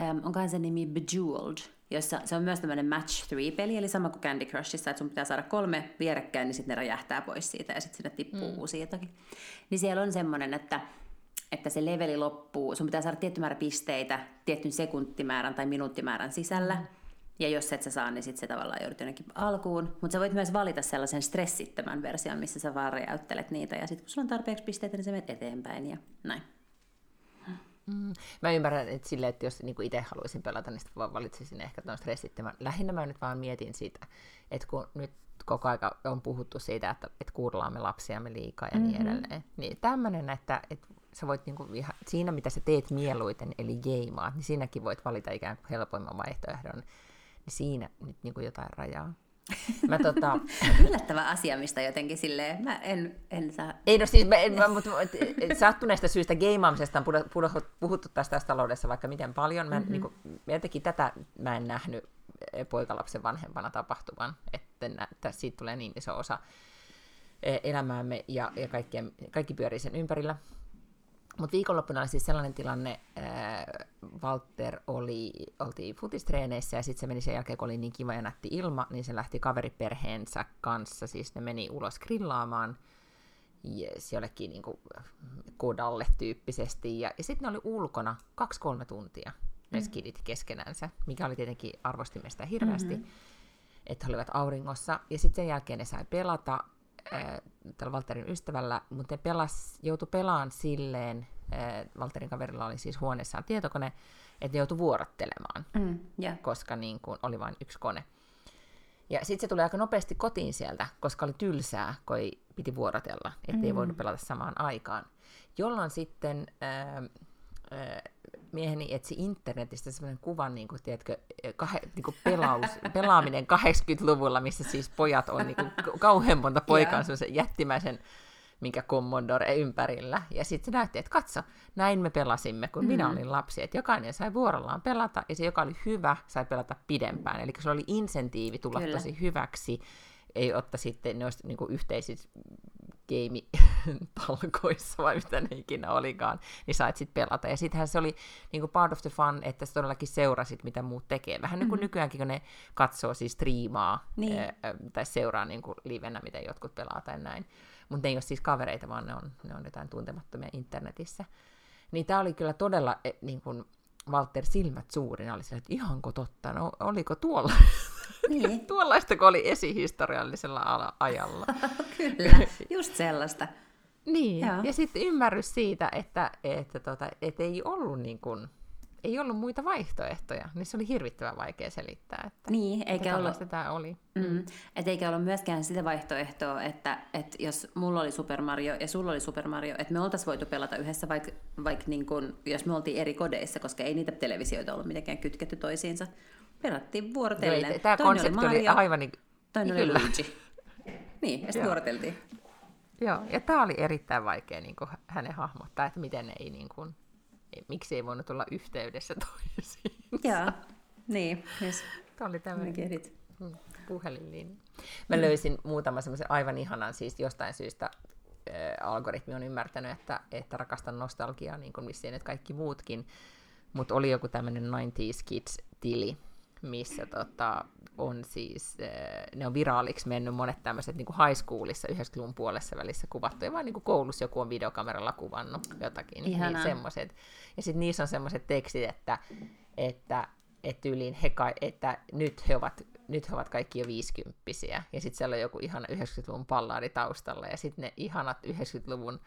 um, onkohan se nimi Bejeweled, jossa se on myös tämmöinen match three peli, eli sama kuin Candy Crushissa, että sun pitää saada kolme vierekkäin, niin sitten ne räjähtää pois siitä ja sitten sinne tippuu mm. uusi jotakin. Niin siellä on semmoinen, että että se leveli loppuu, sun pitää saada tietty määrä pisteitä tietyn sekuntimäärän tai minuuttimäärän sisällä, mm. ja jos et sä saa, niin sitten se tavallaan joudut jonnekin alkuun. Mutta sä voit myös valita sellaisen stressittömän version, missä sä vaan räjäyttelet niitä, ja sitten kun sulla on tarpeeksi pisteitä, niin sä menet eteenpäin, ja näin. Mm. Mä ymmärrän, että sille, että jos niin itse haluaisin pelata, niin sitten vaan valitsisin ehkä tuon stressittömän. Lähinnä mä nyt vaan mietin sitä, että kun nyt koko aika on puhuttu siitä, että, että kuudellaan me lapsiamme liikaa ja niin mm-hmm. edelleen. Niin tämmöinen, että, että sä voit niinku ihan, siinä, mitä sä teet mieluiten, eli geimaat, niin siinäkin voit valita ikään kuin helpoimman vaihtoehdon. Niin siinä nyt niinku jotain rajaa. Mä, tota... Yllättävä asia, mistä jotenkin silleen, mä en, en saa... Ei no siis, mä, en, mä, mutta sattuneesta syystä geimaamisesta on puhuttu tästä, tässä taloudessa vaikka miten paljon. Mä, mm-hmm. niin kuin, jotenkin tätä mä en nähnyt eh, poikalapsen vanhempana tapahtuvan, että, että siitä tulee niin iso osa eh, elämäämme ja, ja kaikkien, kaikki pyörii sen ympärillä. Mutta viikonloppuna oli siis sellainen tilanne, äh, Walter oli, oltiin futistreeneissä ja sitten se meni sen jälkeen, kun oli niin kiva ja nätti ilma, niin se lähti kaveriperheensä kanssa, siis ne meni ulos grillaamaan yes, jollekin niin kuin, kodalle tyyppisesti. Ja, ja sitten ne oli ulkona kaksi-kolme tuntia, ne mm. skidit keskenänsä, mikä oli tietenkin arvostimesta hirveästi, mm-hmm. että he olivat auringossa. Ja sitten sen jälkeen ne sai pelata, äh, tällä Walterin ystävällä, mutta ne pelas, joutui pelaan silleen, äh, Walterin kaverilla oli siis huoneessaan tietokone, että ne joutui vuorottelemaan, mm, yeah. koska niin kuin oli vain yksi kone. Ja sitten se tuli aika nopeasti kotiin sieltä, koska oli tylsää, kun ei, piti vuorotella, ettei mm. voinut pelata samaan aikaan. Jolloin sitten äh, mieheni etsi internetistä sellainen kuvan, niin kuin, tiedätkö, kahe, niin kuin pelaus, pelaaminen 80-luvulla, missä siis pojat on niin kuin, kauhean monta poikaa yeah. sellaisen jättimäisen minkä Commodore ympärillä. Ja sitten se näytti, että katso, näin me pelasimme, kun mm. minä olin lapsi. Että jokainen sai vuorollaan pelata, ja se, joka oli hyvä, sai pelata pidempään. Eli se oli insentiivi tulla Kyllä. tosi hyväksi, ei otta sitten ne olisi niin yhteisissä game-talkoissa, vai mitä ne ikinä olikaan, niin sait sitten pelata. Ja sittenhän se oli niin kuin part of the fun, että sä todellakin seurasit, mitä muut tekee. Vähän mm-hmm. niin kuin nykyäänkin, kun ne katsoo siis striimaa niin. ää, tai seuraa niin kuin livenä, miten jotkut pelaa tai näin. Mutta ne ei ole siis kavereita, vaan ne on, ne on jotain tuntemattomia internetissä. Niin tämä oli kyllä todella e, niin kuin, Walter silmät suurin oli sillä, että ihanko totta, no oliko tuolla, niin. tuollaista, kun oli esihistoriallisella ajalla. Kyllä, just sellaista. niin, Joo. ja sitten ymmärrys siitä, että, että, tota, että ei ollut niin kuin, ei ollut muita vaihtoehtoja, niin se oli hirvittävän vaikea selittää, että niin, eikä ollut, tämä oli. Mm. Et eikä ollut myöskään sitä vaihtoehtoa, että, että jos mulla oli Super Mario ja sulla oli Super Mario, että me oltaisiin voitu pelata yhdessä, vaikka vaik niin kun, jos me oltiin eri kodeissa, koska ei niitä televisioita ollut mitenkään kytketty toisiinsa. Pelattiin vuorotellen. Tämä konsepti oli, Mario, oli aivan niin... Toinen oli Luigi. Niin, ja sitten vuoroteltiin. Joo, ja tämä oli erittäin vaikea niin kuin hänen hahmottaa, että miten ei niin kuin, miksi ei voinut olla yhteydessä toisiin. Joo, niin. Yes. Tämä oli tämmöinen mm, puhelinlinja. Mä mm. löysin muutaman semmoisen aivan ihanan, siis jostain syystä äh, algoritmi on ymmärtänyt, että, että rakastan nostalgiaa, niin kuin vissiin että kaikki muutkin, mutta oli joku tämmöinen 90s Kids-tili, missä tota, on siis, äh, ne on viraaliksi mennyt monet tämmöiset niin high schoolissa 90-luvun puolessa välissä kuvattu, ja vaan niin kuin koulussa joku on videokameralla kuvannut jotakin, niin semmoiset. Ja sitten niissä on semmoiset tekstit, että, että että yliin he että nyt he ovat nyt he ovat kaikki jo viisikymppisiä, ja sitten siellä on joku ihana 90-luvun pallaadi taustalla, ja sitten ne ihanat 90-luvun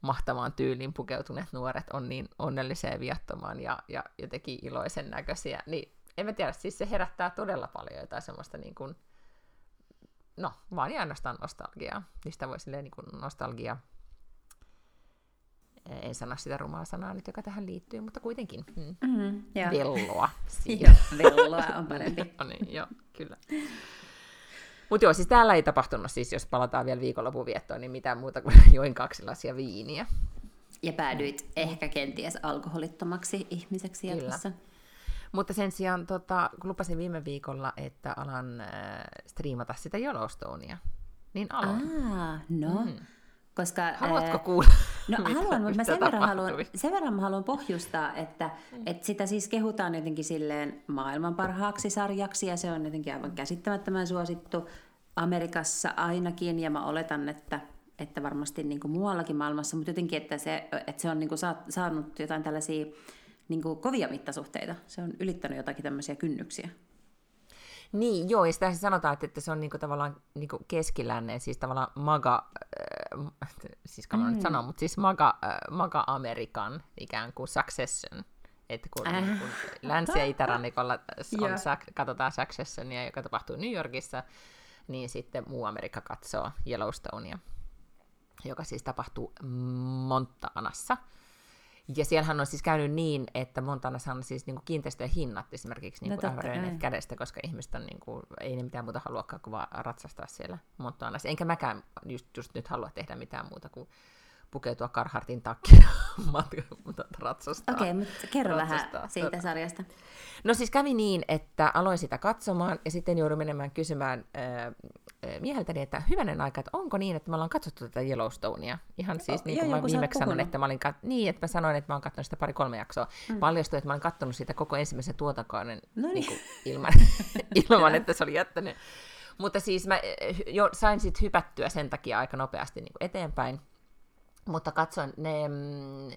mahtavaan tyyliin pukeutuneet nuoret on niin onnellisia ja viattomaan ja, ja jotenkin iloisen näköisiä, niin en mä tiedä, siis se herättää todella paljon jotain semmoista niin kuin, no, vaan ja ainoastaan nostalgiaa. Niistä voi silleen niin kuin nostalgia, en sano sitä rumaa sanaa nyt, joka tähän liittyy, mutta kuitenkin mm. Mm, velloa siinä. velloa on parempi. no niin, joo, kyllä. Mutta joo, siis täällä ei tapahtunut, siis jos palataan vielä viikonlopun viettoon, niin mitään muuta kuin join kaksi lasia viiniä. Ja päädyit ehkä kenties alkoholittomaksi ihmiseksi jatkossa. Kyllä. Mutta sen sijaan, tota, kun lupasin viime viikolla, että alan äh, striimata sitä Yellowstonea, niin aloin. Ah, no. Mm. Koska, Haluatko äh, kuulla? No mitä, haluan, mutta mä sen verran, haluan, sen verran mä haluan pohjustaa, että, mm. että sitä siis kehutaan jotenkin silleen maailman parhaaksi sarjaksi ja se on jotenkin aivan käsittämättömän suosittu Amerikassa ainakin ja mä oletan, että, että varmasti niin kuin muuallakin maailmassa, mutta jotenkin, että se, että se on niin kuin saanut jotain tällaisia niin kuin kovia mittasuhteita. Se on ylittänyt jotakin tämmöisiä kynnyksiä. Niin, joo, ja sitä sanotaan, että, että se on niinku tavallaan niinku keskilännen, siis tavallaan maga, äh, siis kann mm. nyt sanoa, mutta siis maga, äh, maga Amerikan ikään kuin succession. Että kun, äh. kun länsi- ja itärannikolla on, sak, katsotaan Successionia, joka tapahtuu New Yorkissa, niin sitten muu Amerikka katsoo Yellowstonea, joka siis tapahtuu Montanassa. Ja siellähän on siis käynyt niin, että Montanassa on siis niinku kiinteistöjen hinnat esimerkiksi niinku no, kädestä, koska ihmiset on niinku, ei ne mitään muuta haluakaan kuin vaan ratsastaa siellä Montanassa. Enkä mäkään just, just nyt halua tehdä mitään muuta kuin pukeutua Carhartin takia mutta ratsastaa. Okei, okay, mutta kerro ratsastaa. vähän siitä tota. sarjasta. No siis kävi niin, että aloin sitä katsomaan ja sitten joudun menemään kysymään äh, mieheltäni, että hyvänen aika, että onko niin, että me ollaan katsottu tätä Yellowstonea. Ihan siis niin kuin mä viimeksi sanoin, että mä olin kat- niin, että mä sanoin, että mä oon katsonut sitä pari-kolme jaksoa. Mm. Paljastui, että mä olin katsonut sitä koko ensimmäisen tuotantokauden no niin. niin ilman, ilman, että se oli jättänyt. Mutta siis mä jo sain sitten hypättyä sen takia aika nopeasti niin kuin eteenpäin. Mutta katsoin, ne, mm,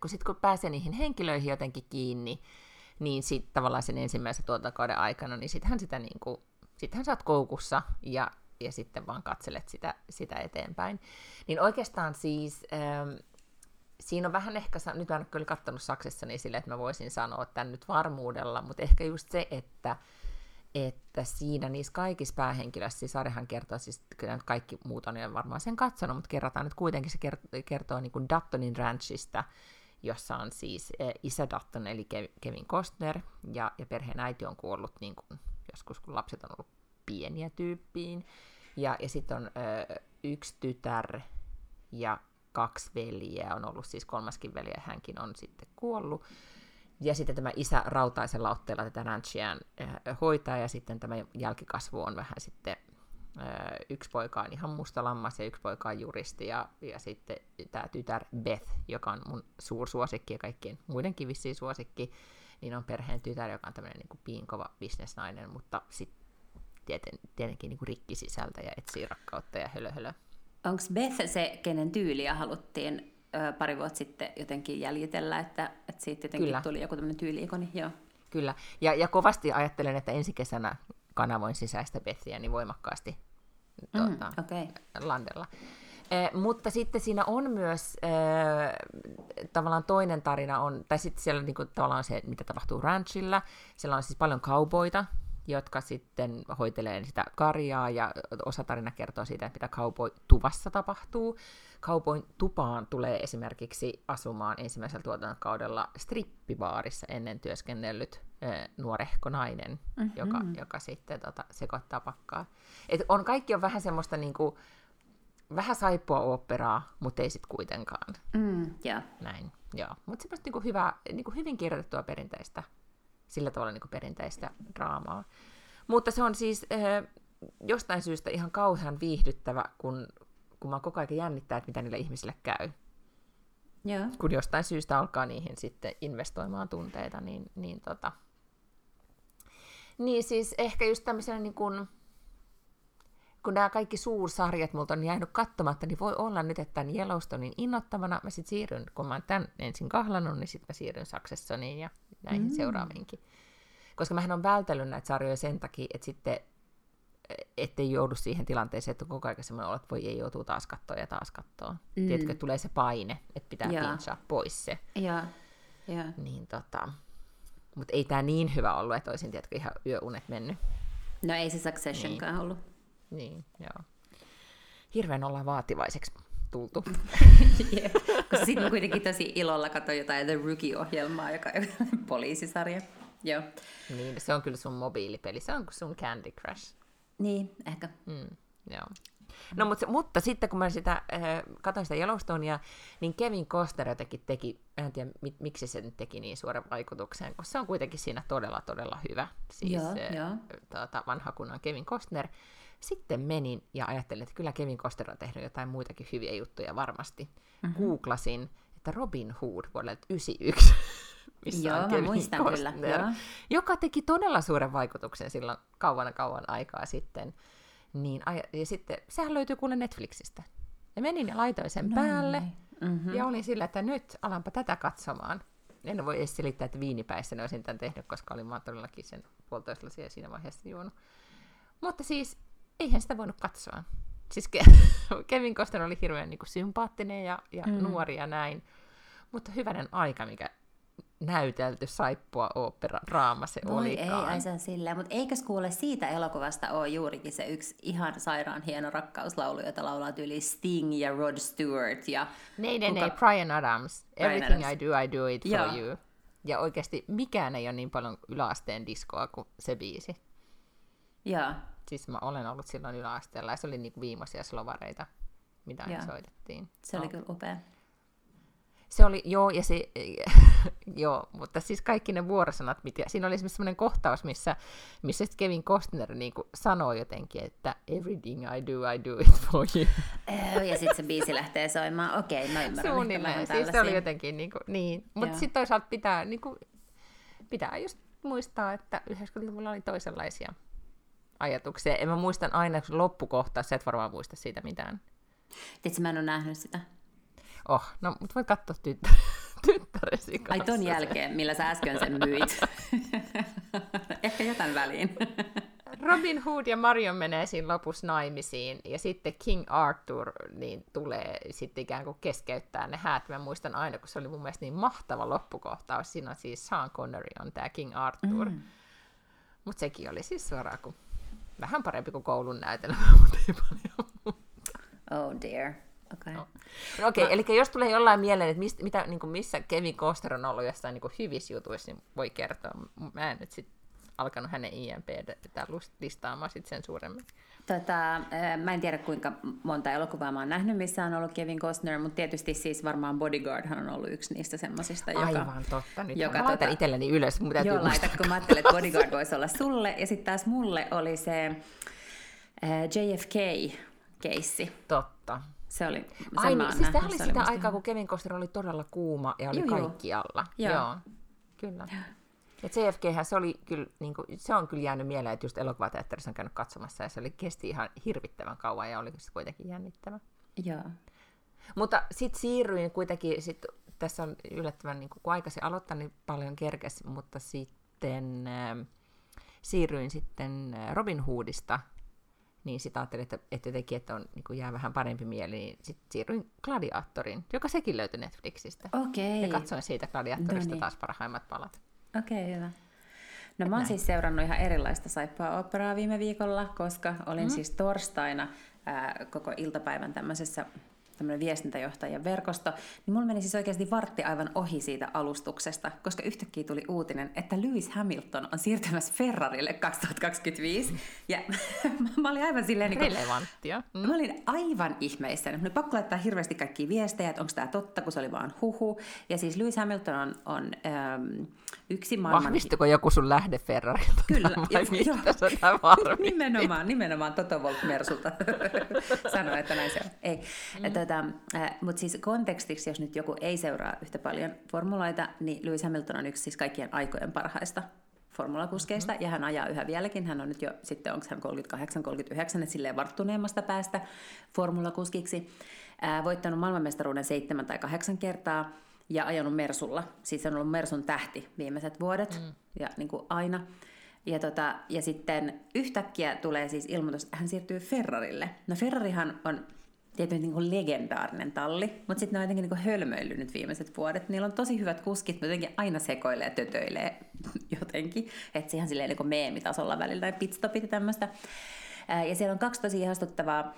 kun sitten kun pääsee niihin henkilöihin jotenkin kiinni, niin sitten tavallaan sen ensimmäisen tuotantokauden aikana, niin sittenhän sitä niin kuin, sittenhän sä oot koukussa ja, ja sitten vaan katselet sitä, sitä eteenpäin. Niin oikeastaan siis, ähm, siinä on vähän ehkä, nyt mä en kyllä katsonut Saksessa niin sille, että mä voisin sanoa tämän nyt varmuudella, mutta ehkä just se, että että siinä niissä kaikissa päähenkilöissä, siis Arehan kertoo, siis kyllä nyt kaikki muut on jo varmaan sen katsonut, mutta kerrotaan nyt kuitenkin, se kertoo, kertoo niin kuin Duttonin ranchista, jossa on siis e, isä Dutton, eli Kevin Costner, ja, ja perheen äiti on kuollut niin kuin, joskus, kun lapset on ollut pieniä tyyppiin, ja, ja sitten on ö, yksi tytär ja kaksi veljeä, on ollut siis kolmaskin veli, ja hänkin on sitten kuollut, ja sitten tämä isä rautaisella otteella tätä ranchiaan äh, hoitaa, ja sitten tämä jälkikasvu on vähän sitten, äh, yksi poika on ihan musta lammas ja yksi poika on juristi, ja, ja sitten tämä tytär Beth, joka on mun suursuosikki ja kaikkien muidenkin vissiin suosikki, niin on perheen tytär, joka on tämmöinen niin kuin piinkova bisnesnainen, mutta sitten tieten, tietenkin niin kuin rikkisisältä ja etsii rakkautta ja hölö, hölö. Onko Beth se, kenen tyyliä haluttiin pari vuotta sitten jotenkin jäljitellä, että, että siitä jotenkin Kyllä. tuli joku tämmöinen tyyliikoni. Joo. Kyllä, ja, ja kovasti ajattelen, että ensi kesänä kanavoin sisäistä Bethia niin voimakkaasti tuota, mm, okay. landella. Eh, mutta sitten siinä on myös eh, tavallaan toinen tarina, on, tai sitten siellä niinku, tavallaan se, mitä tapahtuu ranchilla. Siellä on siis paljon kauboita, jotka sitten hoitelee sitä karjaa, ja osa tarina kertoo siitä, että mitä cowboy tuvassa tapahtuu. Cowboyn tupaan tulee esimerkiksi asumaan ensimmäisellä tuotantokaudella strippibaarissa ennen työskennellyt äh, nuorehko nainen, mm-hmm. joka, joka sitten tota, sekoittaa pakkaa. Et on, kaikki on vähän semmoista niinku, vähän saippua operaa, mutta ei sitten kuitenkaan. Mm, yeah. Näin, joo. Mutta semmoista niinku hyvä, niinku hyvin kirjoitettua perinteistä, sillä tavalla niinku perinteistä draamaa. Mutta se on siis äh, jostain syystä ihan kauhean viihdyttävä, kun, kun mä koko ajan jännittää, että mitä niille ihmisille käy. Joo. Kun jostain syystä alkaa niihin sitten investoimaan tunteita, niin, niin tota... Niin siis ehkä just tämmöisenä niin kuin, kun nämä kaikki suursarjat multa on jäänyt katsomatta, niin voi olla nyt, että tämän Yellowstonein innottavana mä sitten siirryn, kun mä oon tämän ensin kahlannut, niin sitten mä siirryn Successioniin ja näihin mm. seuraaviinkin. Koska mähän on vältellyt näitä sarjoja sen takia, että sitten ettei joudu siihen tilanteeseen, että koko ajan semmoinen olo, että voi ei joutuu taas katsoa ja taas katsoa. Mm. Tiedätkö, tulee se paine, että pitää pinchaa pois se. Ja. Ja. Niin tota, mutta ei tämä niin hyvä ollut, että olisin tiedätkö, ihan yöunet mennyt. No ei se Successionkaan niin. ollut. Niin, joo. Hirveän ollaan vaativaiseksi tultu. yeah. Koska sitten kuitenkin tosi ilolla katsoin jotain The Rookie-ohjelmaa, joka on poliisisarja. Joo. Niin, se on kyllä sun mobiilipeli, se on sun Candy Crush. Niin, ehkä. Mm, joo. No, mutta, mutta sitten kun mä sitä, äh, katsoin sitä Yellowstonea, niin Kevin Costner jotenkin teki, en tiedä mit, miksi se nyt teki niin suuren vaikutuksen, koska se on kuitenkin siinä todella, todella hyvä. Siis Joo, äh, joo. Tuota, vanha kunnon Kevin Costner. Sitten menin ja ajattelin, että kyllä Kevin Costner on tehnyt jotain muitakin hyviä juttuja varmasti. Mm-hmm. Googlasin, että Robin Hood vuodelta 1991 missä Joo, on Kevin muistan Costner, kyllä, joo. joka teki todella suuren vaikutuksen silloin kauan kauan aikaa sitten. Niin, ja sitten, sehän löytyy kuule Netflixistä. Ja menin ja laitoin sen No päälle, niin. Mhm. ja olin sillä, että nyt alanpa tätä katsomaan. En voi edes selittää, että viinipäissä ne olisin tämän tehnyt, koska olin vaan todellakin sen puolitoista lasia siinä vaiheessa juonut. Mutta siis, eihän sitä voinut katsoa. Siis Ke- Kevin Costner oli hirveän niin kuin, sympaattinen ja, ja mm. nuori ja näin. Mutta hyvänen aika, mikä näytelty saippua opera draama se Voi ei, olikaan. ai se on silleen. Mutta eikös kuule siitä elokuvasta ole juurikin se yksi ihan sairaan hieno rakkauslaulu, jota laulaa tyyli Sting ja Rod Stewart. Ja Nei, nei, kuka- nei, Brian Adams. Brian Everything Adams. I do, I do it for Joo. you. Ja oikeasti mikään ei ole niin paljon yläasteen diskoa kuin se biisi. Joo, Siis mä olen ollut silloin yläasteella ja se oli niinku viimeisiä slovareita, mitä Joo. soitettiin. se oli No. kyllä upea. Se oli, joo, ja se, joo, mutta siis kaikki ne vuorosanat, mitä, siinä oli esimerkiksi sellainen kohtaus, missä, missä Kevin Costner niin kuin sanoo jotenkin, että everything I do, I do it for you. Öö, Ja sitten se biisi lähtee soimaan. Okei, mä ymmärrän. Suunnilleen, siis se oli jotenkin niin kuin, niin. Mutta sitten toisaalta pitää, niin kuin, pitää just muistaa, että 90-luvulla oli toisenlaisia ajatuksia. Ja mä muistan aina loppukohtaa, sä et varmaan muista siitä mitään. Tiedätkö, mä en ole nähnyt sitä. Oh, no, mutta voit katsoa tyttö, tyttäresi kanssa. Ai ton jälkeen, millä sä äsken sen myit. Ehkä jätän väliin. Robin Hood ja Marion menee siinä lopussa naimisiin, ja sitten King Arthur niin tulee sitten ikään kuin keskeyttää ne häät. Mä muistan aina, kun se oli mun mielestä niin mahtava loppukohtaus. Siinä on siis Sean Connery on tämä King Arthur. Mm. Mutta sekin oli siis suoraan kuin, vähän parempi kuin koulun näytelmä, mutta ei paljon muuta. Oh dear. Okay. No. No okei, okay, eli jos tulee jollain mieleen, että mistä, mitä, niin kuin missä Kevin Costner on ollut jossain niin hyvissä jutuissa, niin voi kertoa. Mä en nyt sit alkanut hänen IMP-tä listaamaan sit sen suuremmin. Tota, äh, mä en tiedä kuinka monta elokuvaa mä oon nähnyt, missä on ollut Kevin Costner, mutta tietysti siis varmaan Bodyguardhan on ollut yksi niistä semmosista, joka... Aivan totta. Nyt joka mä laitan tota- itselleni ylös, mutta Joo, laita, kun mä ajattelin, että Bodyguard voisi olla sulle. Ja sitten taas mulle oli se äh, JFK-keissi. Totta. Se oli, sen Ai niin, siis tämä oli sitä musta aikaa, kun Kevin Costner oli todella kuuma ja oli joo. kaikkialla. Joo. Joo. Kyllä. Ja JFK, se, oli kyllä, niin kuin, se on kyllä jäänyt mieleen, että just elokuvateatterissa on käynyt katsomassa ja se oli, kesti ihan hirvittävän kauan ja oli se kuitenkin jännittävä. Joo. Mutta sitten siirryin kuitenkin, sit, tässä on yllättävän, niin kun aikaisin aloittaa, niin paljon kerkes, mutta sitten äh, siirryin sitten äh, Robin Hoodista niin sitten ajattelin, että, että jotenkin, että on, niin jää vähän parempi mieli, niin sitten siirryin Gladiatorin, joka sekin löytyi Netflixistä. Okei. Okay. Ja katsoin siitä Gladiatorista no niin. taas parhaimmat palat. Okei, okay, hyvä. No mä oon siis seurannut ihan erilaista saippua operaa viime viikolla, koska olin mm. siis torstaina ää, koko iltapäivän tämmöisessä tämmöinen viestintäjohtajien verkosto, niin mulla meni siis oikeasti vartti aivan ohi siitä alustuksesta, koska yhtäkkiä tuli uutinen, että Lewis Hamilton on siirtymässä Ferrarille 2025. Ja mä olin aivan silleen... Niin Relevanttia. Mm. Mä olin aivan ihmeissäni. Mun pakko laittaa hirveästi kaikkia viestejä, että onko tämä totta, kun se oli vaan huhu. Ja siis Lewis Hamilton on, on ähm, yksi maailman... Vahvistuko joku sun lähde Ferrarilta? Kyllä. Vai mistä sä nimenomaan, nimenomaan Toto Volt Mersulta sanoi, että näin se on. Ei. Mm. Tota, äh, Mutta siis kontekstiksi, jos nyt joku ei seuraa yhtä paljon formuloita, niin Lewis Hamilton on yksi siis kaikkien aikojen parhaista formulakuskeista, mm-hmm. ja hän ajaa yhä vieläkin. Hän on nyt jo sitten, onko hän 38-39, että silleen varttuneemmasta päästä formulakuskiksi. Äh, voittanut maailmanmestaruuden seitsemän tai kahdeksan kertaa, ja ajanut Mersulla. Siis on ollut Mersun tähti viimeiset vuodet mm. ja niin kuin aina. Ja, tota, ja sitten yhtäkkiä tulee siis ilmoitus, että hän siirtyy Ferrarille. No Ferrarihan on tietysti niin kuin legendaarinen talli, mutta sitten ne on jotenkin niin hölmöillyt viimeiset vuodet. Niillä on tosi hyvät kuskit, mutta jotenkin aina sekoilee ja tötöilee jotenkin. Että ihan silleen niin kuin meemitasolla välillä tai pitstopit ja tämmöistä. Ja siellä on kaksi tosi ihastuttavaa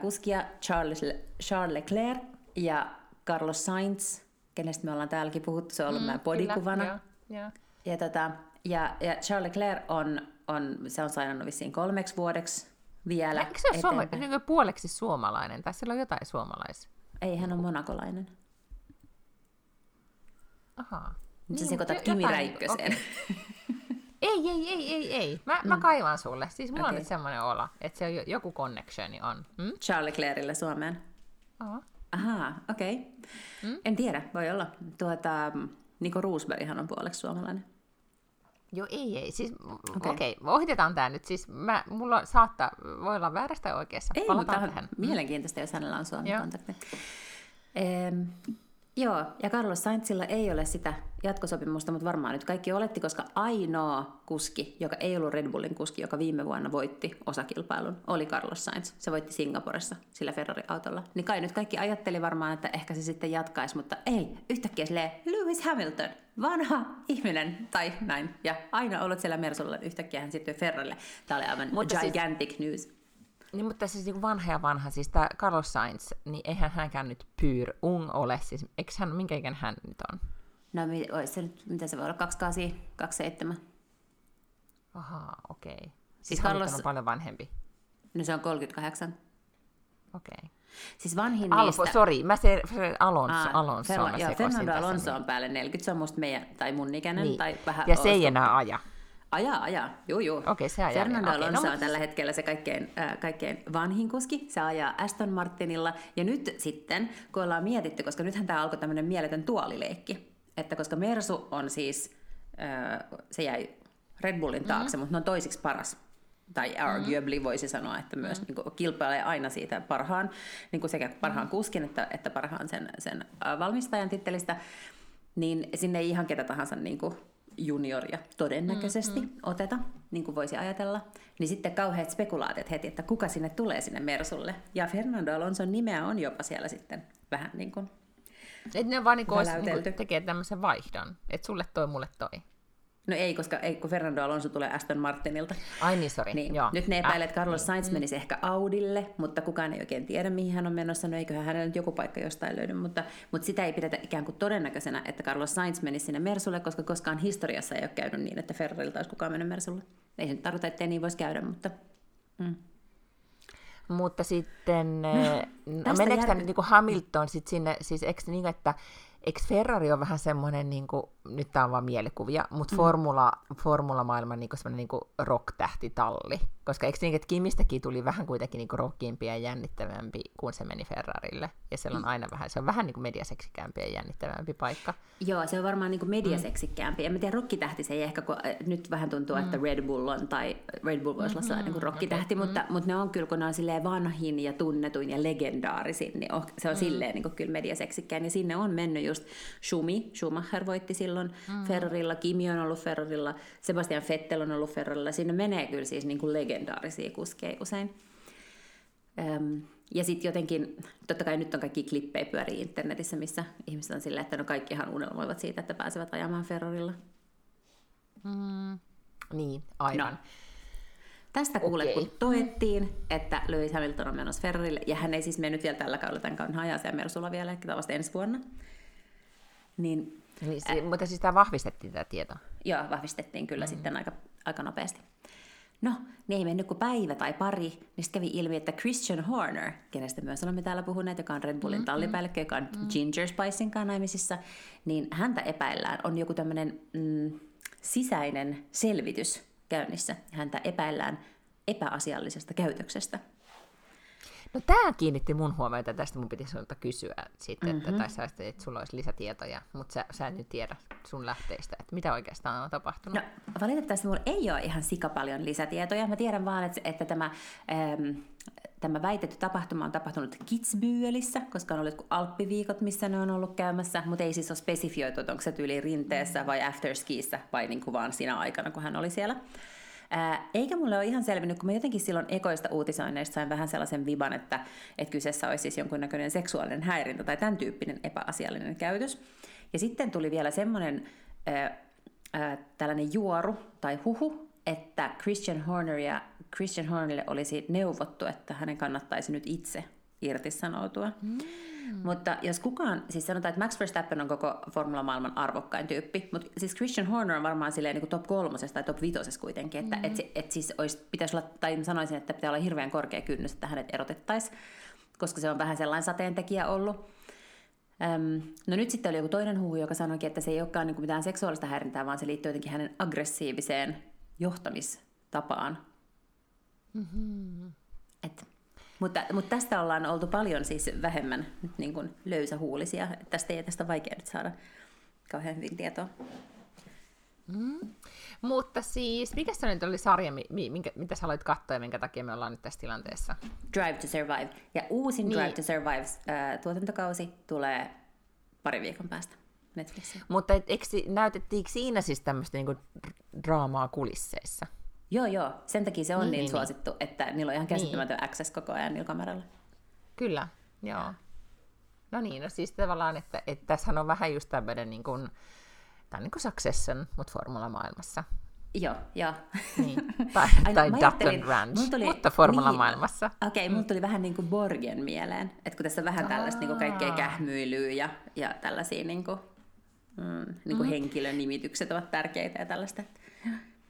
kuskia, Charles, Charles Leclerc ja Carlos Sainz, kenestä me ollaan täälläkin puhuttu, se on ollut mm, meidän bodikuvana. Kyllä, ja, ja, tota, ja, ja Charles Leclerc on, on, se on sainannut vissiin kolmeksi vuodeksi vielä. Eikö se ole suoma, niin puoleksi suomalainen, tai sillä on jotain suomalaisia? Ei, hän on monakolainen. Ahaa. Nyt niin, sä sekoitat Kimi Räikköseen. Okay. ei, ei, ei, ei, ei. Mä, mm. mä kaivan sulle. Siis mulla okay. on nyt semmoinen olo, että se joku connectioni on. Hmm? Charlie Clairille Suomeen. Aha. Ahaa, okei. Okay. Mm? En tiedä, voi olla. Tuota, Niko Roosberghan on puoleksi suomalainen. Joo, ei, ei. Siis, okei, okay. okay, ohitetaan tämä nyt. Siis mä, mulla saattaa, voi olla väärästä oikeassa. Ei, Palataan mutta tähän. mielenkiintoista, jos hänellä on Suomi-kontakti. Ehm, Joo, ja Carlos Sainzilla ei ole sitä jatkosopimusta, mutta varmaan nyt kaikki oletti, koska ainoa kuski, joka ei ollut Red Bullin kuski, joka viime vuonna voitti osakilpailun, oli Carlos Sainz. Se voitti Singaporessa sillä Ferrari-autolla. Niin kai nyt kaikki ajatteli varmaan, että ehkä se sitten jatkaisi, mutta ei. Yhtäkkiä silleen Lewis Hamilton, vanha ihminen, tai näin. Ja aina ollut siellä Mersulla, yhtäkkiä hän siirtyi Ferrarille. Tämä oli aivan mutta siis gigantic siis... news. Niin, mutta siis niin vanha ja vanha, siis tämä Carlos Sainz, niin eihän hänkään nyt pyr ung ole, siis eikö hän, minkä ikän hän nyt on? No se nyt, mitä se voi olla, 28, 27? Ahaa, okei. Okay. Siis, siis Carlos on paljon vanhempi. No se on 38. Okei. Okay. Siis vanhin Alfo, niistä... sori, mä se, se Alonso, Aa, Alonso Ferla, joo, Fernando Alonso on päälle 40, se on musta meidän, tai mun ikäinen, niin. tai vähän... Ja se ei enää aja. Ajaa, ajaa. Juu. Okei, okay, se ajaa. Fernando okay, Alonso no, on tällä hetkellä se kaikkein, äh, kaikkein vanhin kuski. Se ajaa Aston Martinilla. Ja nyt sitten, kun ollaan mietitty, koska nythän tämä alkoi tämmöinen mieletön tuolileikki, että koska Mersu on siis, äh, se jäi Red Bullin taakse, mm-hmm. mutta ne on toisiksi paras tai mm-hmm. arguably mm-hmm. voisi sanoa, että myös mm-hmm. niin kilpailee aina siitä parhaan, niin kuin sekä parhaan mm-hmm. kuskin että, että parhaan sen, sen äh, valmistajan tittelistä, niin sinne ei ihan ketä tahansa niin kuin, junioria todennäköisesti mm-hmm. oteta, niin kuin voisi ajatella, niin sitten kauheat spekulaatiot heti, että kuka sinne tulee sinne Mersulle. Ja Fernando Alonson nimeä on jopa siellä sitten vähän niin kuin Että ne vaan niin kuin, olisi, niin kuin tekee tämmöisen vaihdon, että sulle toi, mulle toi. No ei, koska ei, kun Fernando Alonso tulee Aston Martinilta. Ai niin, sori. Niin. Joo. Nyt ne epäilee, että Carlos Sainz mm. menisi ehkä Audille, mutta kukaan ei oikein tiedä, mihin hän on menossa. No eiköhän hänellä nyt joku paikka jostain löydy, mutta, mutta sitä ei pidetä ikään kuin todennäköisenä, että Carlos Sainz menisi sinne Mersulle, koska koskaan historiassa ei ole käynyt niin, että Ferrarilta olisi kukaan mennyt Mersulle. Ei se nyt tarkoita, että niin voisi käydä, mutta... Mm. Mutta sitten, no, no meneekö jär... nyt niin kuin Hamilton sit sinne, siis eikö niin, että eikö Ferrari on vähän semmoinen, niin kuin, nyt tämä on vaan mielikuvia, mutta mm. formula, formula-maailman niin semmoinen niin rock-tähtitalli. Koska eikö niin, että Kimistäkin tuli vähän kuitenkin niin rockimpi ja jännittävämpi, kun se meni Ferrarille. Ja siellä on aina vähän, se on vähän niin kuin mediaseksikkäämpi ja jännittävämpi paikka. Joo, se on varmaan niin kuin mediaseksikkäämpi. Mm. En tiedä, rockitähti se ei ehkä, kun äh, nyt vähän tuntuu, mm. että Red Bull on, tai Red Bull voisi olla mm-hmm. sellainen niin rockitähti, okay. mutta, mm. mutta ne on kyllä, kun ne on silleen vanhin ja tunnetuin ja legendaarisin, niin se on mm. silleen niin kuin kyllä mediaseksikkään. Ja sinne on mennyt just Schumi, Schumacher voitti silloin mm. Ferrarilla, Kimi on ollut Ferrarilla, Sebastian Vettel on ollut Ferrarilla. Sinne menee kyllä siis niin kuin legendaarisia kuskeja usein. Öm, ja sitten jotenkin, totta kai nyt on kaikki klippejä pyörii internetissä, missä ihmiset on silleen, että no kaikkihan unelmoivat siitä, että pääsevät ajamaan Ferrarilla. Mm, niin, aivan. No. Tästä kuulet, okay. kun toettiin, että Lewis Hamilton on menossa Ferrarille, ja hän ei siis mennyt vielä tällä kaudella tämän kauden hajaa ja Mersulla vielä, ehkä vasta ensi vuonna. Niin, niin, äh, mutta siis tämä vahvistettiin tämä tieto? Joo, vahvistettiin kyllä mm. sitten aika, aika nopeasti. No, niin ei mennyt kuin päivä tai pari, niin kävi ilmi, että Christian Horner, kenestä myös olemme täällä puhuneet, joka on Red Bullin mm, tallipäällikkö, joka on mm. Ginger Spicen kanssa naimisissa, niin häntä epäillään, on joku tämmöinen mm, sisäinen selvitys käynnissä. Häntä epäillään epäasiallisesta käytöksestä. No tämä kiinnitti mun huomiota, tästä mun piti sinulta kysyä sitten, mm-hmm. että, tai sä että sulla olisi lisätietoja, mutta sä, sä nyt tiedä sun lähteistä, että mitä oikeastaan on tapahtunut. No valitettavasti mulla ei ole ihan sika paljon lisätietoja. Mä tiedän vaan, että, että tämä, ähm, tämä väitetty tapahtuma on tapahtunut Kitzbühelissä, koska on ollut alppiviikot, missä ne on ollut käymässä, mutta ei siis ole spesifioitu, että onko se tyyli rinteessä vai afterskiissa vai niin kuin vaan siinä aikana, kun hän oli siellä. Ää, eikä mulle ole ihan selvinnyt, kun mä jotenkin silloin ekoista uutisoinneista sain vähän sellaisen viban, että, että kyseessä olisi siis jonkunnäköinen seksuaalinen häirintä tai tämän tyyppinen epäasiallinen käytös. Ja sitten tuli vielä semmoinen ää, ää, tällainen juoru tai huhu, että Christian Horner ja Christian Hornerille olisi neuvottu, että hänen kannattaisi nyt itse irtisanoutua. Mm. Mutta jos kukaan, siis sanotaan, että Max Verstappen on koko formula-maailman arvokkain tyyppi, mutta siis Christian Horner on varmaan silleen niin kuin top kolmosessa tai top vitosessa kuitenkin, että mm-hmm. et, et siis olisi, pitäisi olla, tai sanoisin, että pitää olla hirveän korkea kynnys, että hänet erotettaisiin, koska se on vähän sellainen sateentekijä ollut. Öm, no nyt sitten oli joku toinen huhu, joka sanoikin, että se ei olekaan niin kuin mitään seksuaalista häirintää, vaan se liittyy jotenkin hänen aggressiiviseen johtamistapaan. Mm-hmm. Mutta, mutta tästä ollaan oltu paljon siis vähemmän niin kuin löysähuulisia. Tästä ei tästä vaikea nyt saada kauhean hyvin tietoa. Mm. Mutta siis, mikä se nyt oli sarja, minkä, mitä sä aloit katsoa ja minkä takia me ollaan nyt tässä tilanteessa? Drive to Survive. Ja uusin niin. Drive to Survive äh, tuotantokausi tulee pari viikon päästä Netflixiin. Mutta et, eikö, näytettiinkö siinä siis tämmöistä niinku draamaa kulisseissa? Joo, joo. Sen takia se on niin, niin, niin suosittu, niin. että niillä on ihan käsittämätön niin. access koko ajan niillä kameralla. Kyllä, joo. No niin, no siis tavallaan, että, että tässähän on vähän just tämmöinen niin kuin, tämä on niin kuin Succession, mutta formula-maailmassa. Joo, joo. Niin. Tai, Aina, tai Dutton Ranch, tuli, mutta formula-maailmassa. Niin, Okei, okay, mm. tuli vähän niin kuin Borgen mieleen, että kun tässä on vähän tällaista niin kuin kaikkea kähmyilyä ja, ja tällaisia niin kuin, mm, niin kuin mm. henkilönimitykset ovat tärkeitä ja tällaista.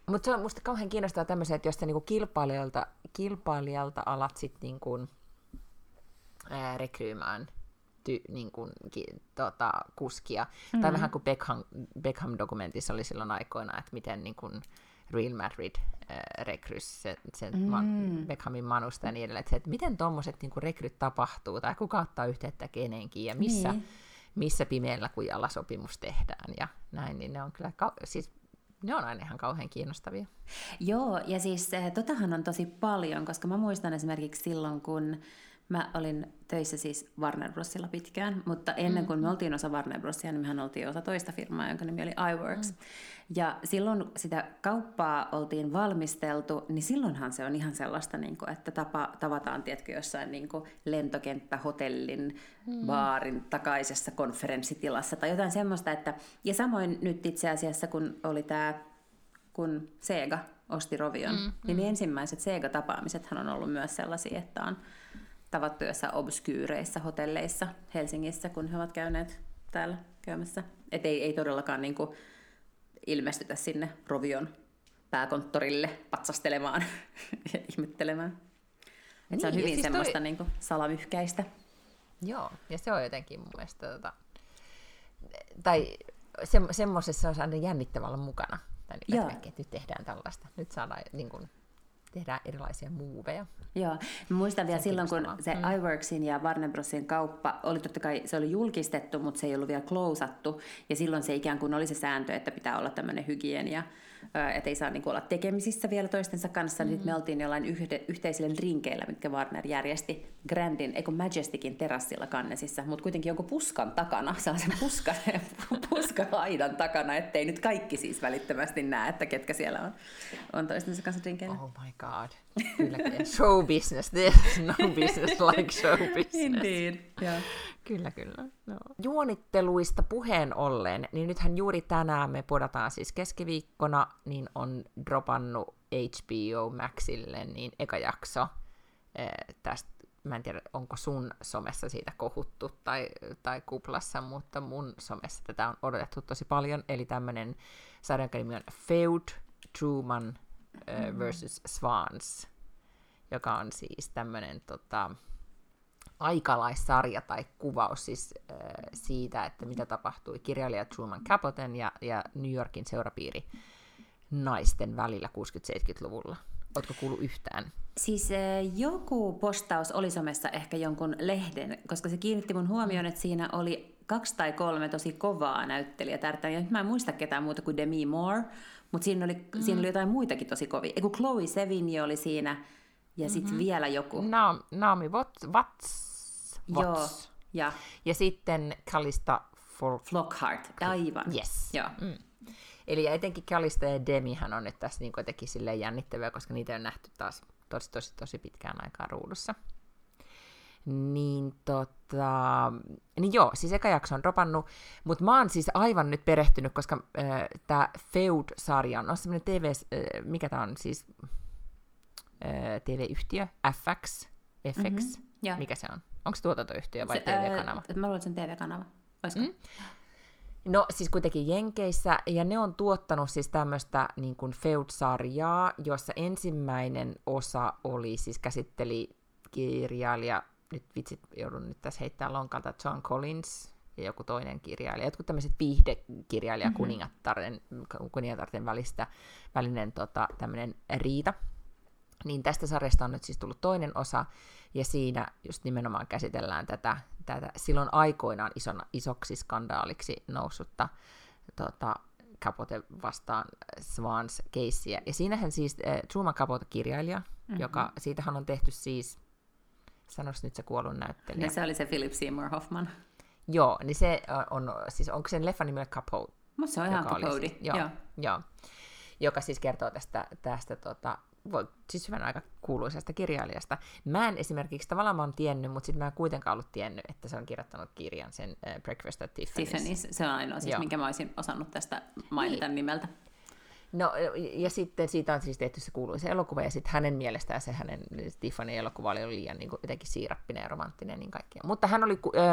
Mutta se on musta kauhean kiinnostavaa tämmöisiä, että jos sä niinku kilpailijalta, kilpailijalta alat sitten niinku, ää, rekryymään ty, niinku, ki, tota, kuskia. Mm-hmm. Tai vähän kuin Beckham, Beckham-dokumentissa oli silloin aikoina, että miten niinku, Real Madrid äh, rekrys sen, sen mm. man, Beckhamin manusta ja niin edelleen. Että, että miten tuommoiset niinku, rekryt tapahtuu, tai kuka ottaa yhteyttä kenenkin, ja missä, niin. missä pimeällä kujalla sopimus tehdään, ja näin, niin ne on kyllä, siis ne on aina ihan kauhean kiinnostavia. Joo, ja siis eh, totahan on tosi paljon, koska mä muistan esimerkiksi silloin, kun mä olin töissä siis Warner Brosilla pitkään, mutta ennen kuin me mm. oltiin osa Warner Brosia, niin mehän oltiin osa toista firmaa, jonka nimi oli iWorks. Mm. Ja silloin sitä kauppaa oltiin valmisteltu, niin silloinhan se on ihan sellaista, niin kuin, että tapa, tavataan tiedätkö, jossain niin kuin lentokenttä, hotellin, mm. baarin takaisessa konferenssitilassa tai jotain semmoista. Että, ja samoin nyt itse asiassa, kun oli tämä, kun Sega osti Rovion, mm, niin mm. ensimmäiset Sega-tapaamisethan on ollut myös sellaisia, että on tavattu jossain obskyyreissä hotelleissa Helsingissä, kun he ovat käyneet täällä käymässä. Että ei, ei todellakaan niin kuin ilmestytä sinne Rovion pääkonttorille patsastelemaan ja ihmettelemään. Niin, se on niin, hyvin siis semmoista toi... niin kuin salamyhkäistä. Joo, ja se on jotenkin mun mielestä, tota, tai se, semmoisessa on aina jännittävällä mukana. Tai niin, että, että nyt tehdään tällaista, nyt saadaan niin kuin, tehdään erilaisia muuveja. Joo, mä muistan vielä silloin, kun se mm. iWorksin ja Warner Brosin kauppa oli totta kai, se oli julkistettu, mutta se ei ollut vielä klousattu, ja silloin se ikään kuin oli se sääntö, että pitää olla tämmöinen hygienia, että ei saa niin kuin, olla tekemisissä vielä toistensa kanssa, mm-hmm. niin me oltiin jollain yhde, yhteisillä rinkeillä, mitkä Warner järjesti Grandin, eikö Majesticin terassilla Kannesissa, mutta kuitenkin jonkun puskan takana, sellaisen puskan, puskahaidan takana, ettei nyt kaikki siis välittömästi näe, että ketkä siellä on, on toistensa kanssa rinkeillä. Oh my god. Kyllä, show business. There's no business like show business. Indeed, yeah. Kyllä, kyllä. No. Juonitteluista puheen ollen, niin nythän juuri tänään me podataan siis keskiviikkona, niin on dropannut HBO Maxille niin eka jakso eh, tästä mä en tiedä, onko sun somessa siitä kohuttu tai, tai kuplassa, mutta mun somessa tätä on odotettu tosi paljon. Eli tämmönen sarjan nimi on Feud, Truman uh, versus Swans, joka on siis tämmönen tota, aikalaissarja tai kuvaus siis äh, siitä, että mitä tapahtui kirjailija Truman Capoten ja, ja New Yorkin seurapiiri naisten välillä 60-70-luvulla. Oletko kuullut yhtään? Siis äh, joku postaus oli somessa ehkä jonkun lehden, koska se kiinnitti mun huomioon, että siinä oli kaksi tai kolme tosi kovaa näyttelijätärtä. Ja nyt mä en muista ketään muuta kuin Demi Moore, mutta siinä oli, mm. siinä oli jotain muitakin tosi kovia. Eiku Chloe Sevigny oli siinä, ja mm-hmm. sitten vielä joku. Naomi Watts. Watts. Joo, ja. Ja sitten Kalista Fol- Flockhart, aivan. Yes. Joo. Mm. Eli etenkin Kalista ja Demihän on nyt tässä niin jotenkin silleen jännittäviä, koska niitä on nähty taas tosi, tosi, tosi pitkään aikaa ruudussa. Niin tota, niin joo, siis eka jakso on dropannut, mutta mä oon siis aivan nyt perehtynyt, koska äh, tämä Feud-sarja on semmoinen TV, äh, mikä tämä on siis, äh, TV-yhtiö, FX, FX, mm-hmm, mikä se on? Onko tuotantoyhtiö vai se, TV-kanava? Äh, mä luulen, että se on TV-kanava. Olisiko? Mm? No siis kuitenkin Jenkeissä, ja ne on tuottanut siis tämmöistä niin kuin Feud-sarjaa, jossa ensimmäinen osa oli, siis käsitteli kirjailija, nyt vitsit joudun nyt tässä heittämään lonkalta, John Collins ja joku toinen kirjailija, jotkut tämmöiset viihdekirjailija mm-hmm. kuningattaren, kuningattaren välistä, välinen tota, tämmöinen riita. Niin tästä sarjasta on nyt siis tullut toinen osa, ja siinä just nimenomaan käsitellään tätä, tätä silloin aikoinaan isona, isoksi skandaaliksi noussutta tota, Capote vastaan Swans keissiä. Ja siinähän siis äh, Truman Capote kirjailija, mm-hmm. joka, siitähän on tehty siis, sanois nyt se kuollun näyttelijä. Niin se oli se Philip Seymour Hoffman. Joo, niin se on, siis onko sen leffan nimellä Capote? Mutta se on ihan Capote, siis, joo, joo. joo. Joka siis kertoo tästä, tästä tota, siis hyvän aika kuuluisesta kirjailijasta. Mä en esimerkiksi tavallaan mä oon tiennyt, mutta sitten mä en kuitenkaan ollut tiennyt, että se on kirjoittanut kirjan sen uh, Breakfast at Tiffany's. Tiffany's, se on ainoa siis, minkä mä olisin osannut tästä mainita niin. nimeltä. No, ja sitten siitä on siis tehty se kuuluisa elokuva, ja sitten hänen mielestään se hänen Tiffany-elokuva oli liian niin kuin, jotenkin siirappinen ja romanttinen niin kaikkea. Mutta hän oli, äh,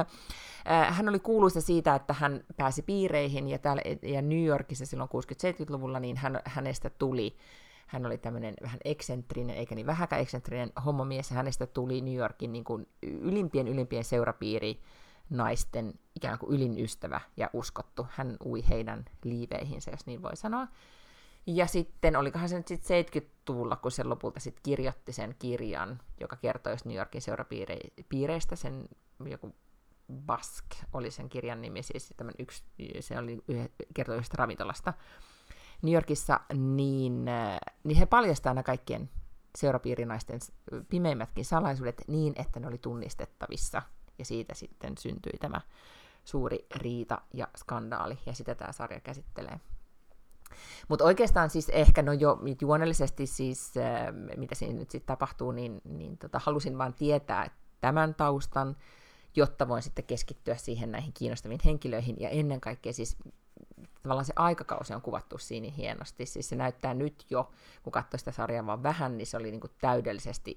äh, hän oli kuuluisa siitä, että hän pääsi piireihin, ja, täällä, ja New Yorkissa silloin 60-70-luvulla, niin hän, hänestä tuli hän oli tämmöinen vähän eksentrinen, eikä niin vähäkään eksentrinen homomies, hänestä tuli New Yorkin niin kuin ylimpien ylimpien seurapiiri naisten ikään kuin ylin ystävä ja uskottu. Hän ui heidän liiveihinsä, jos niin voi sanoa. Ja sitten, olikohan se nyt sitten 70-luvulla, kun se lopulta sitten kirjoitti sen kirjan, joka kertoi New Yorkin seurapiireistä, sen joku Bask oli sen kirjan nimi, siis yksi, se oli kertoi yhdestä ravintolasta, New Yorkissa, niin, äh, niin he paljastavat aina kaikkien seurapiirinaisten pimeimmätkin salaisuudet niin, että ne oli tunnistettavissa. Ja siitä sitten syntyi tämä suuri riita ja skandaali, ja sitä tämä sarja käsittelee. Mutta oikeastaan siis ehkä, no jo juonellisesti siis, äh, mitä siinä nyt sitten tapahtuu, niin, niin tota, halusin vain tietää tämän taustan, jotta voin sitten keskittyä siihen näihin kiinnostaviin henkilöihin, ja ennen kaikkea siis tavallaan se aikakausi on kuvattu siinä hienosti. Siis se näyttää nyt jo, kun katsoi sitä sarjaa vaan vähän, niin se oli niin kuin täydellisesti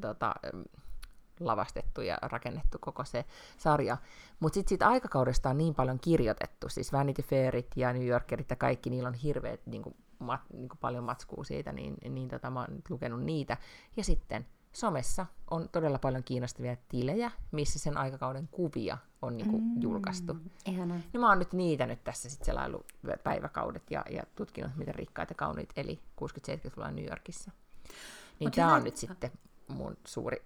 tota, lavastettu ja rakennettu koko se sarja. Mutta sitten siitä aikakaudesta on niin paljon kirjoitettu, siis Vanity Fairit ja New Yorkerit ja kaikki, niillä on hirveät niin kuin, mat, niin kuin paljon matskua siitä, niin, niin tota, mä oon lukenut niitä. Ja sitten somessa on todella paljon kiinnostavia tilejä, missä sen aikakauden kuvia on niinku mm, julkaistu. Ihana. Niin mä oon nyt niitä nyt tässä sitten selailu päiväkaudet ja, ja tutkinut, miten rikkaita kauniit eli 60-70-luvulla New Yorkissa. Niin tämä on nyt sitten mun suuri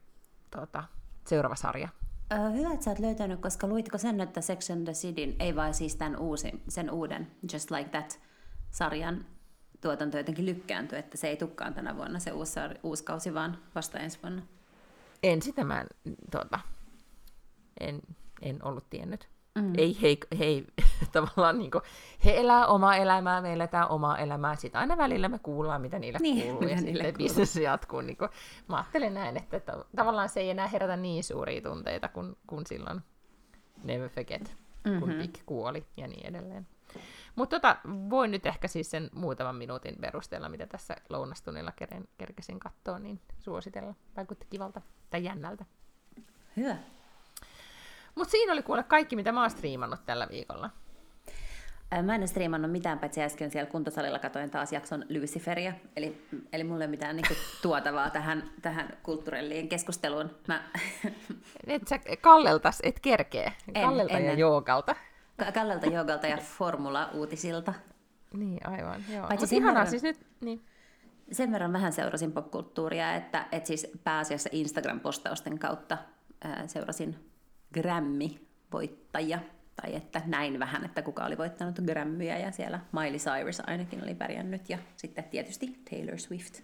tota, seuraava sarja. Öö, hyvä, että sä oot löytänyt, koska luitko sen, että Sex and the Cityn, ei vaan siis tämän uusin, sen uuden Just Like That-sarjan tuotanto jotenkin lykkääntyi, että se ei tukkaan tänä vuonna se uusi, uusi kausi, vaan vasta ensi vuonna? En sitä mä tuota, en, en ollut tiennyt. Mm. Ei, hei, hei tavallaan niin kuin, he elää omaa elämää, me eletään omaa elämää, sitten aina välillä me kuullaan, mitä niille Niin, kuuluu, ja niille sitten kuuluu. bisnes jatkuu. Niin kuin, mä ajattelen näin, että, että tavallaan se ei enää herätä niin suuria tunteita kuin, kuin silloin Never Forget, mm-hmm. kun Vic kuoli ja niin edelleen. Mutta tota, voin nyt ehkä siis sen muutaman minuutin perusteella, mitä tässä lounastunnilla keren, kerkesin katsoa, niin suositella. Vaikutti kivalta tai jännältä. Hyvä. Mutta siinä oli kuule kaikki, mitä mä oon striimannut tällä viikolla. Mä en ole striimannut mitään, paitsi äsken siellä kuntosalilla katoin taas jakson Luciferia. Eli, eli mulla ei ole mitään niin tuotavaa tähän, tähän kulttuurilliin keskusteluun. Mä, Et sä Kalleltas et kerkee. En, Kallelta ja ennen. joogalta. Ka- Kallelta Jogalta ja Formula-uutisilta. Niin, aivan. Joo. Paitsi Mut sen ihanaa verran- siis nyt. Niin. Sen verran vähän seurasin popkulttuuria, että, että siis pääasiassa Instagram-postausten kautta ää, seurasin Grammy-voittajia. Tai että näin vähän, että kuka oli voittanut Grammyjä ja siellä Miley Cyrus ainakin oli pärjännyt ja sitten tietysti Taylor Swift.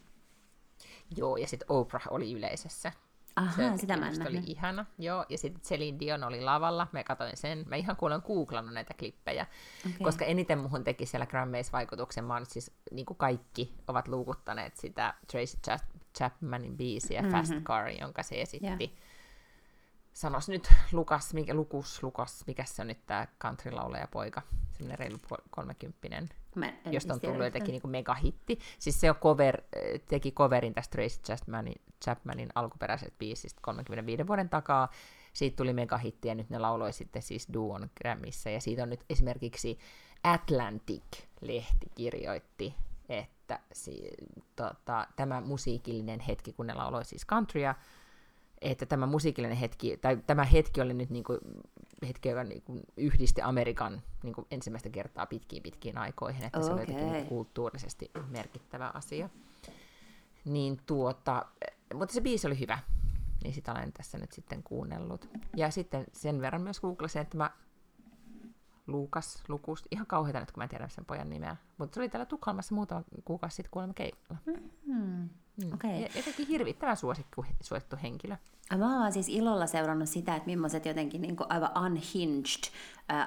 Joo, ja sitten Oprah oli yleisössä. Aha, sitä mä en oli ihana. Joo, ja sitten Celine Dion oli lavalla. Mä katsoin sen. Mä ihan kuulen googlannut näitä klippejä. Okei. Koska eniten muhun teki siellä Grammys vaikutuksen. Mä oon siis, niin kuin kaikki ovat luukuttaneet sitä Tracy Chap- Chapmanin biisiä mm-hmm. Fast Car, jonka se esitti. Joo. Sanos nyt Lukas, mikä, Lukus, Lukas, mikä se on nyt tää country-laulaja poika, semmoinen reilu kolmekymppinen, josta on tullut jotenkin niin megahitti. Siis se on cover, äh, teki coverin tästä Tracy Chapmanin, Chapmanin alkuperäisestä biisistä 35 vuoden takaa. Siitä tuli megahitti ja nyt ne lauloi sitten siis duon Grammyssä. Ja siitä on nyt esimerkiksi Atlantic-lehti kirjoitti, että si, tota, tämä musiikillinen hetki, kun ne lauloi siis countrya, että tämä musiikillinen hetki, tai tämä hetki oli nyt niin kuin, hetki, joka niin kuin yhdisti Amerikan niin kuin ensimmäistä kertaa pitkiin pitkiin aikoihin, että se oli jotenkin niin kulttuurisesti merkittävä asia. Niin tuota, mutta se biisi oli hyvä, niin sitä olen tässä nyt sitten kuunnellut. Ja sitten sen verran myös googlasin, että mä Luukas, Lukus, ihan kauheita nyt, kun mä en tiedä sen pojan nimeä. Mutta se oli täällä Tukholmassa muutama kuukausi sitten kuulemma keikalla. Hmm. Mm. Okei. Ja jotenkin hirvittävän suosikku, suosittu henkilö. Mä oon siis ilolla seurannut sitä, että millaiset jotenkin niin aivan unhinged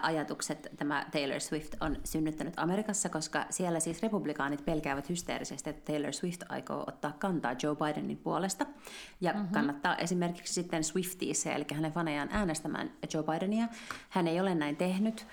ajatukset tämä Taylor Swift on synnyttänyt Amerikassa, koska siellä siis republikaanit pelkäävät hysteerisesti, että Taylor Swift aikoo ottaa kantaa Joe Bidenin puolesta. Ja mm-hmm. kannattaa esimerkiksi sitten Swifties, eli hänen fanejaan äänestämään Joe Bidenia. Hän ei ole näin tehnyt,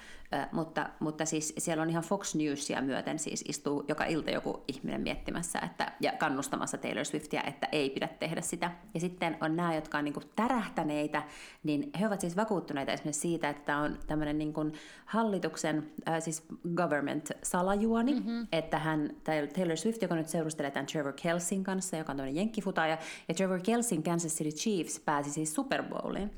mutta, mutta siis siellä on ihan Fox Newsia myöten siis istuu joka ilta joku ihminen miettimässä että, ja kannustamassa Taylor Swiftia, että ei pidä tehdä sitä. Ja sitten on nämä, jotka on niin kuin tärähtäneitä, niin he ovat siis vakuuttuneita esimerkiksi siitä, että tämä on tämmöinen niin kuin hallituksen, äh, siis government-salajuoni, mm-hmm. että hän, Taylor Swift, joka nyt seurustelee tämän Trevor Kelsin kanssa, joka on tämmöinen jenkkifutaaja, ja Trevor Kelsin Kansas City Chiefs pääsi siis Super Bowliin.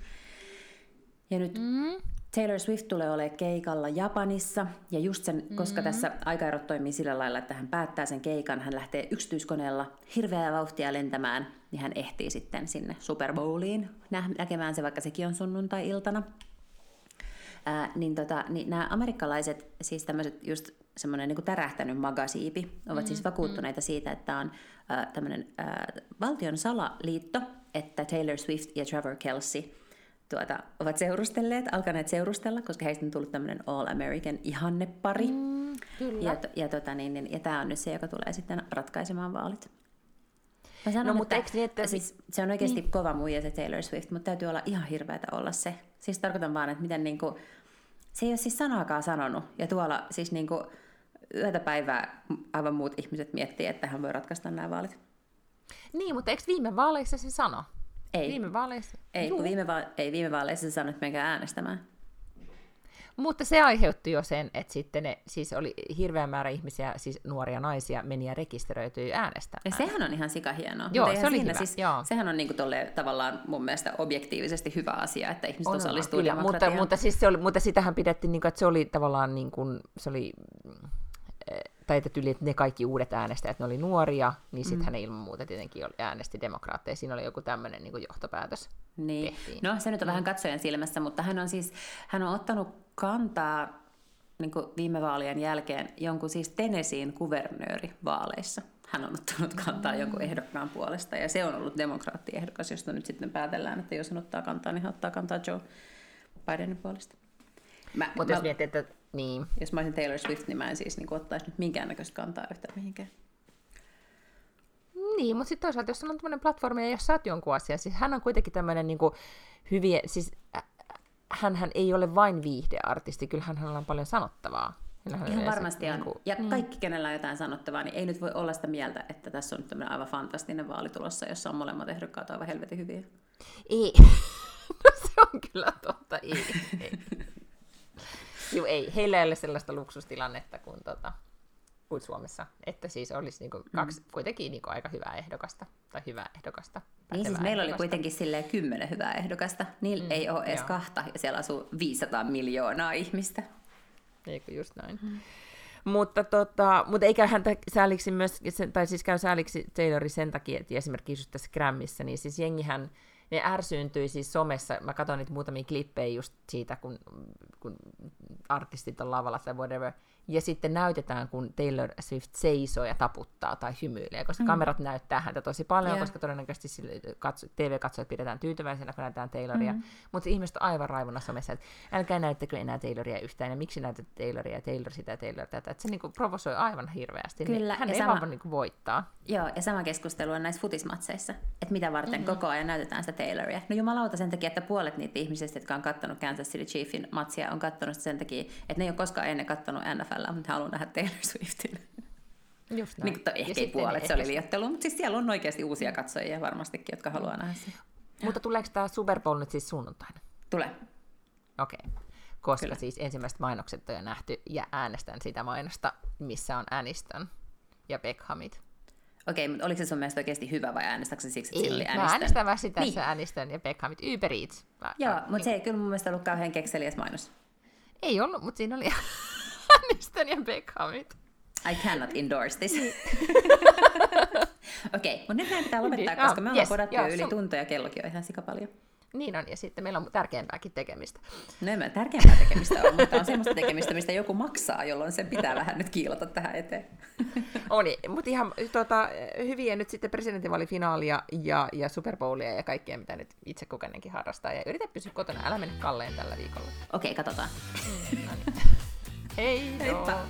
Ja nyt mm. Taylor Swift tulee olemaan keikalla Japanissa, ja just sen, koska tässä aikaerot toimii sillä lailla, että hän päättää sen keikan, hän lähtee yksityiskoneella hirveää vauhtia lentämään, niin hän ehtii sitten sinne Super Bowliin nä- näkemään se, vaikka sekin on sunnuntai-iltana. Ää, niin, tota, niin nämä amerikkalaiset, siis tämmöiset just semmoinen niin tärähtänyt magasiipi, ovat mm, siis vakuuttuneita siitä, että on äh, tämmöinen äh, valtion salaliitto, että Taylor Swift ja Trevor Kelsey tuota, ovat seurustelleet, alkaneet seurustella, koska heistä on tullut tämmöinen All American ihannepari. Mm, kyllä. ja, ja, tota, niin, niin, ja tämä on nyt se, joka tulee sitten ratkaisemaan vaalit. Mä sanon, No, mutta että, niin, että- siis, se on oikeasti niin. kova muija se Taylor Swift, mutta täytyy olla ihan hirveätä olla se. Siis tarkoitan vaan, että miten niinku, se ei ole siis sanaakaan sanonut. Ja tuolla siis niinku, yötä päivää aivan muut ihmiset miettii, että hän voi ratkaista nämä vaalit. Niin, mutta eikö viime vaaleissa se sano? Ei. Viime vaaleissa? Ei, Juu. kun viime, va- ei viime vaaleissa se sanoi, että menkää äänestämään. Mutta se aiheutti jo sen, että sitten ne, siis oli hirveä määrä ihmisiä, siis nuoria naisia, meni ja rekisteröityi äänestämään. Ja sehän on ihan sikahienoa. Joo, Mutta se oli hyvä, Siis, joo. Sehän on niinku tolleen, tavallaan mun mielestä objektiivisesti hyvä asia, että ihmiset On, osallistuu kyllä, mutta, mutta, siis se oli, mutta sitähän pidettiin, niin kuin, että se oli tavallaan niin kuin, se oli, tai että yli, että ne kaikki uudet äänestäjät, ne oli nuoria, niin sittenhän mm. ne ilman muuta tietenkin oli- äänesti demokraatteja. Siinä oli joku tämmöinen niin johtopäätös. Niin. tehtiin. No se nyt on vähän katsojan silmässä, mutta hän on siis, hän on ottanut kantaa niin kuin viime vaalien jälkeen jonkun siis Tennesseein kuvernööri vaaleissa. Hän on ottanut kantaa jonkun ehdokkaan puolesta ja se on ollut demokraattiehdokas, josta nyt sitten päätellään, että jos hän ottaa kantaa, niin hän ottaa kantaa Joe Bidenin puolesta. Mutta jos miettii, että Niin. Jos mä olisin Taylor Swift, niin mä en siis niin ottaisi nyt minkäännäköistä kantaa yhtään mihinkään. Niin, mutta sitten toisaalta, jos on tämmöinen platformi, ja jos sä oot jonkun asian, siis hän on kuitenkin tämmöinen niin hyviä, siis hän ei ole vain viihdeartisti, kyllähän hänellä on paljon sanottavaa. Kyllähän Ihan varmasti on. Niin kuin, ja kaikki, kenellä on jotain sanottavaa, niin ei nyt voi olla sitä mieltä, että tässä on tämmöinen aivan fantastinen vaalitulossa, jossa on molemmat ehdokkaat aivan helvetin hyviä. Ei. no se on kyllä totta. Ei. ei. Joo, ei. Heillä ei ole sellaista luksustilannetta kuin tota, kuin Suomessa. Että siis olisi niinku kaksi mm. kuitenkin niinku aika hyvää ehdokasta, tai hyvää ehdokasta. Niin siis meillä ehdokasta. oli kuitenkin silleen kymmenen hyvää ehdokasta. Niillä mm, ei ole edes joo. kahta, ja siellä asuu 500 miljoonaa ihmistä. Eikö just näin. Mm. Mutta, tota, mutta eikä häntä sääliksi myös, tai siis käy sääliksi Taylori sen takia, että esimerkiksi just tässä Grammissa, niin siis jengihän, ne ärsyyntyi siis somessa, mä katsoin niitä muutamia klippejä just siitä, kun, kun artistit on lavalla tai whatever, ja sitten näytetään, kun Taylor Swift seisoo ja taputtaa tai hymyilee, koska mm. kamerat näyttää häntä tosi paljon, yeah. koska todennäköisesti katso, TV-katsojat pidetään tyytyväisenä, kun näytetään Tayloria. Mm. Mutta ihmiset on aivan raivona somessa, että älkää näyttäkö enää Tayloria yhtään, ja miksi näytätte Tayloria, ja Taylor sitä, ja Taylor tätä. Että se niinku provosoi aivan hirveästi. Niin Kyllä, niin hän ei sama, vaan niinku voittaa. Joo, ja sama keskustelu on näissä futismatseissa, että mitä varten mm-hmm. koko ajan näytetään sitä Tayloria. No jumalauta sen takia, että puolet niitä ihmisistä, jotka on kattonut Kansas City Chiefin matsia, on kattonut sen takia, että ne ei ole koskaan ennen kattonut NFL, mutta haluan nähdä Taylor Swiftin. Just näin. Niin, to, ehkä ei puolet, se oli liiottelu, mutta siis siellä on oikeasti uusia katsojia varmastikin, jotka haluaa nähdä sen. Mutta tuleeko tämä Super Bowl nyt siis sunnuntaina? Tulee. Okei. Okay. Koska Kyllä. siis ensimmäiset mainokset on jo nähty ja äänestän sitä mainosta, missä on Aniston ja Beckhamit. Okei, mutta oliko se sun mielestä oikeasti hyvä vai äänestäkö siksi, että sillä oli Aniston? Mä äänestän vaan sitä, niin. Aniston ja Beckhamit. Uber Eats. Mä, Joo, mutta niin. se ei kyllä mun mielestä ollut kauhean kekseliäs mainos. Ei ollut, mutta siinä oli Aniston ja Beckhamit. I cannot endorse this. Okei, okay, mutta nyt meidän pitää lopettaa, niin. koska me ollaan yes, podattu jo yli tunteja ja kellokin on ihan sika paljon. Niin on, ja sitten meillä on tärkeämpääkin tekemistä. No ei tärkeämpää tekemistä on, mutta on semmoista tekemistä, mistä joku maksaa, jolloin sen pitää vähän nyt kiilata tähän eteen. On, mutta ihan tota, hyviä nyt sitten presidentinvaalifinaalia ja, ja Super Bowlia ja kaikkea, mitä nyt itse kukainenkin harrastaa. Ja yritä pysyä kotona, älä mene kalleen tällä viikolla. Okei, okay, katsotaan. Mm, no niin. Hej då! Mm.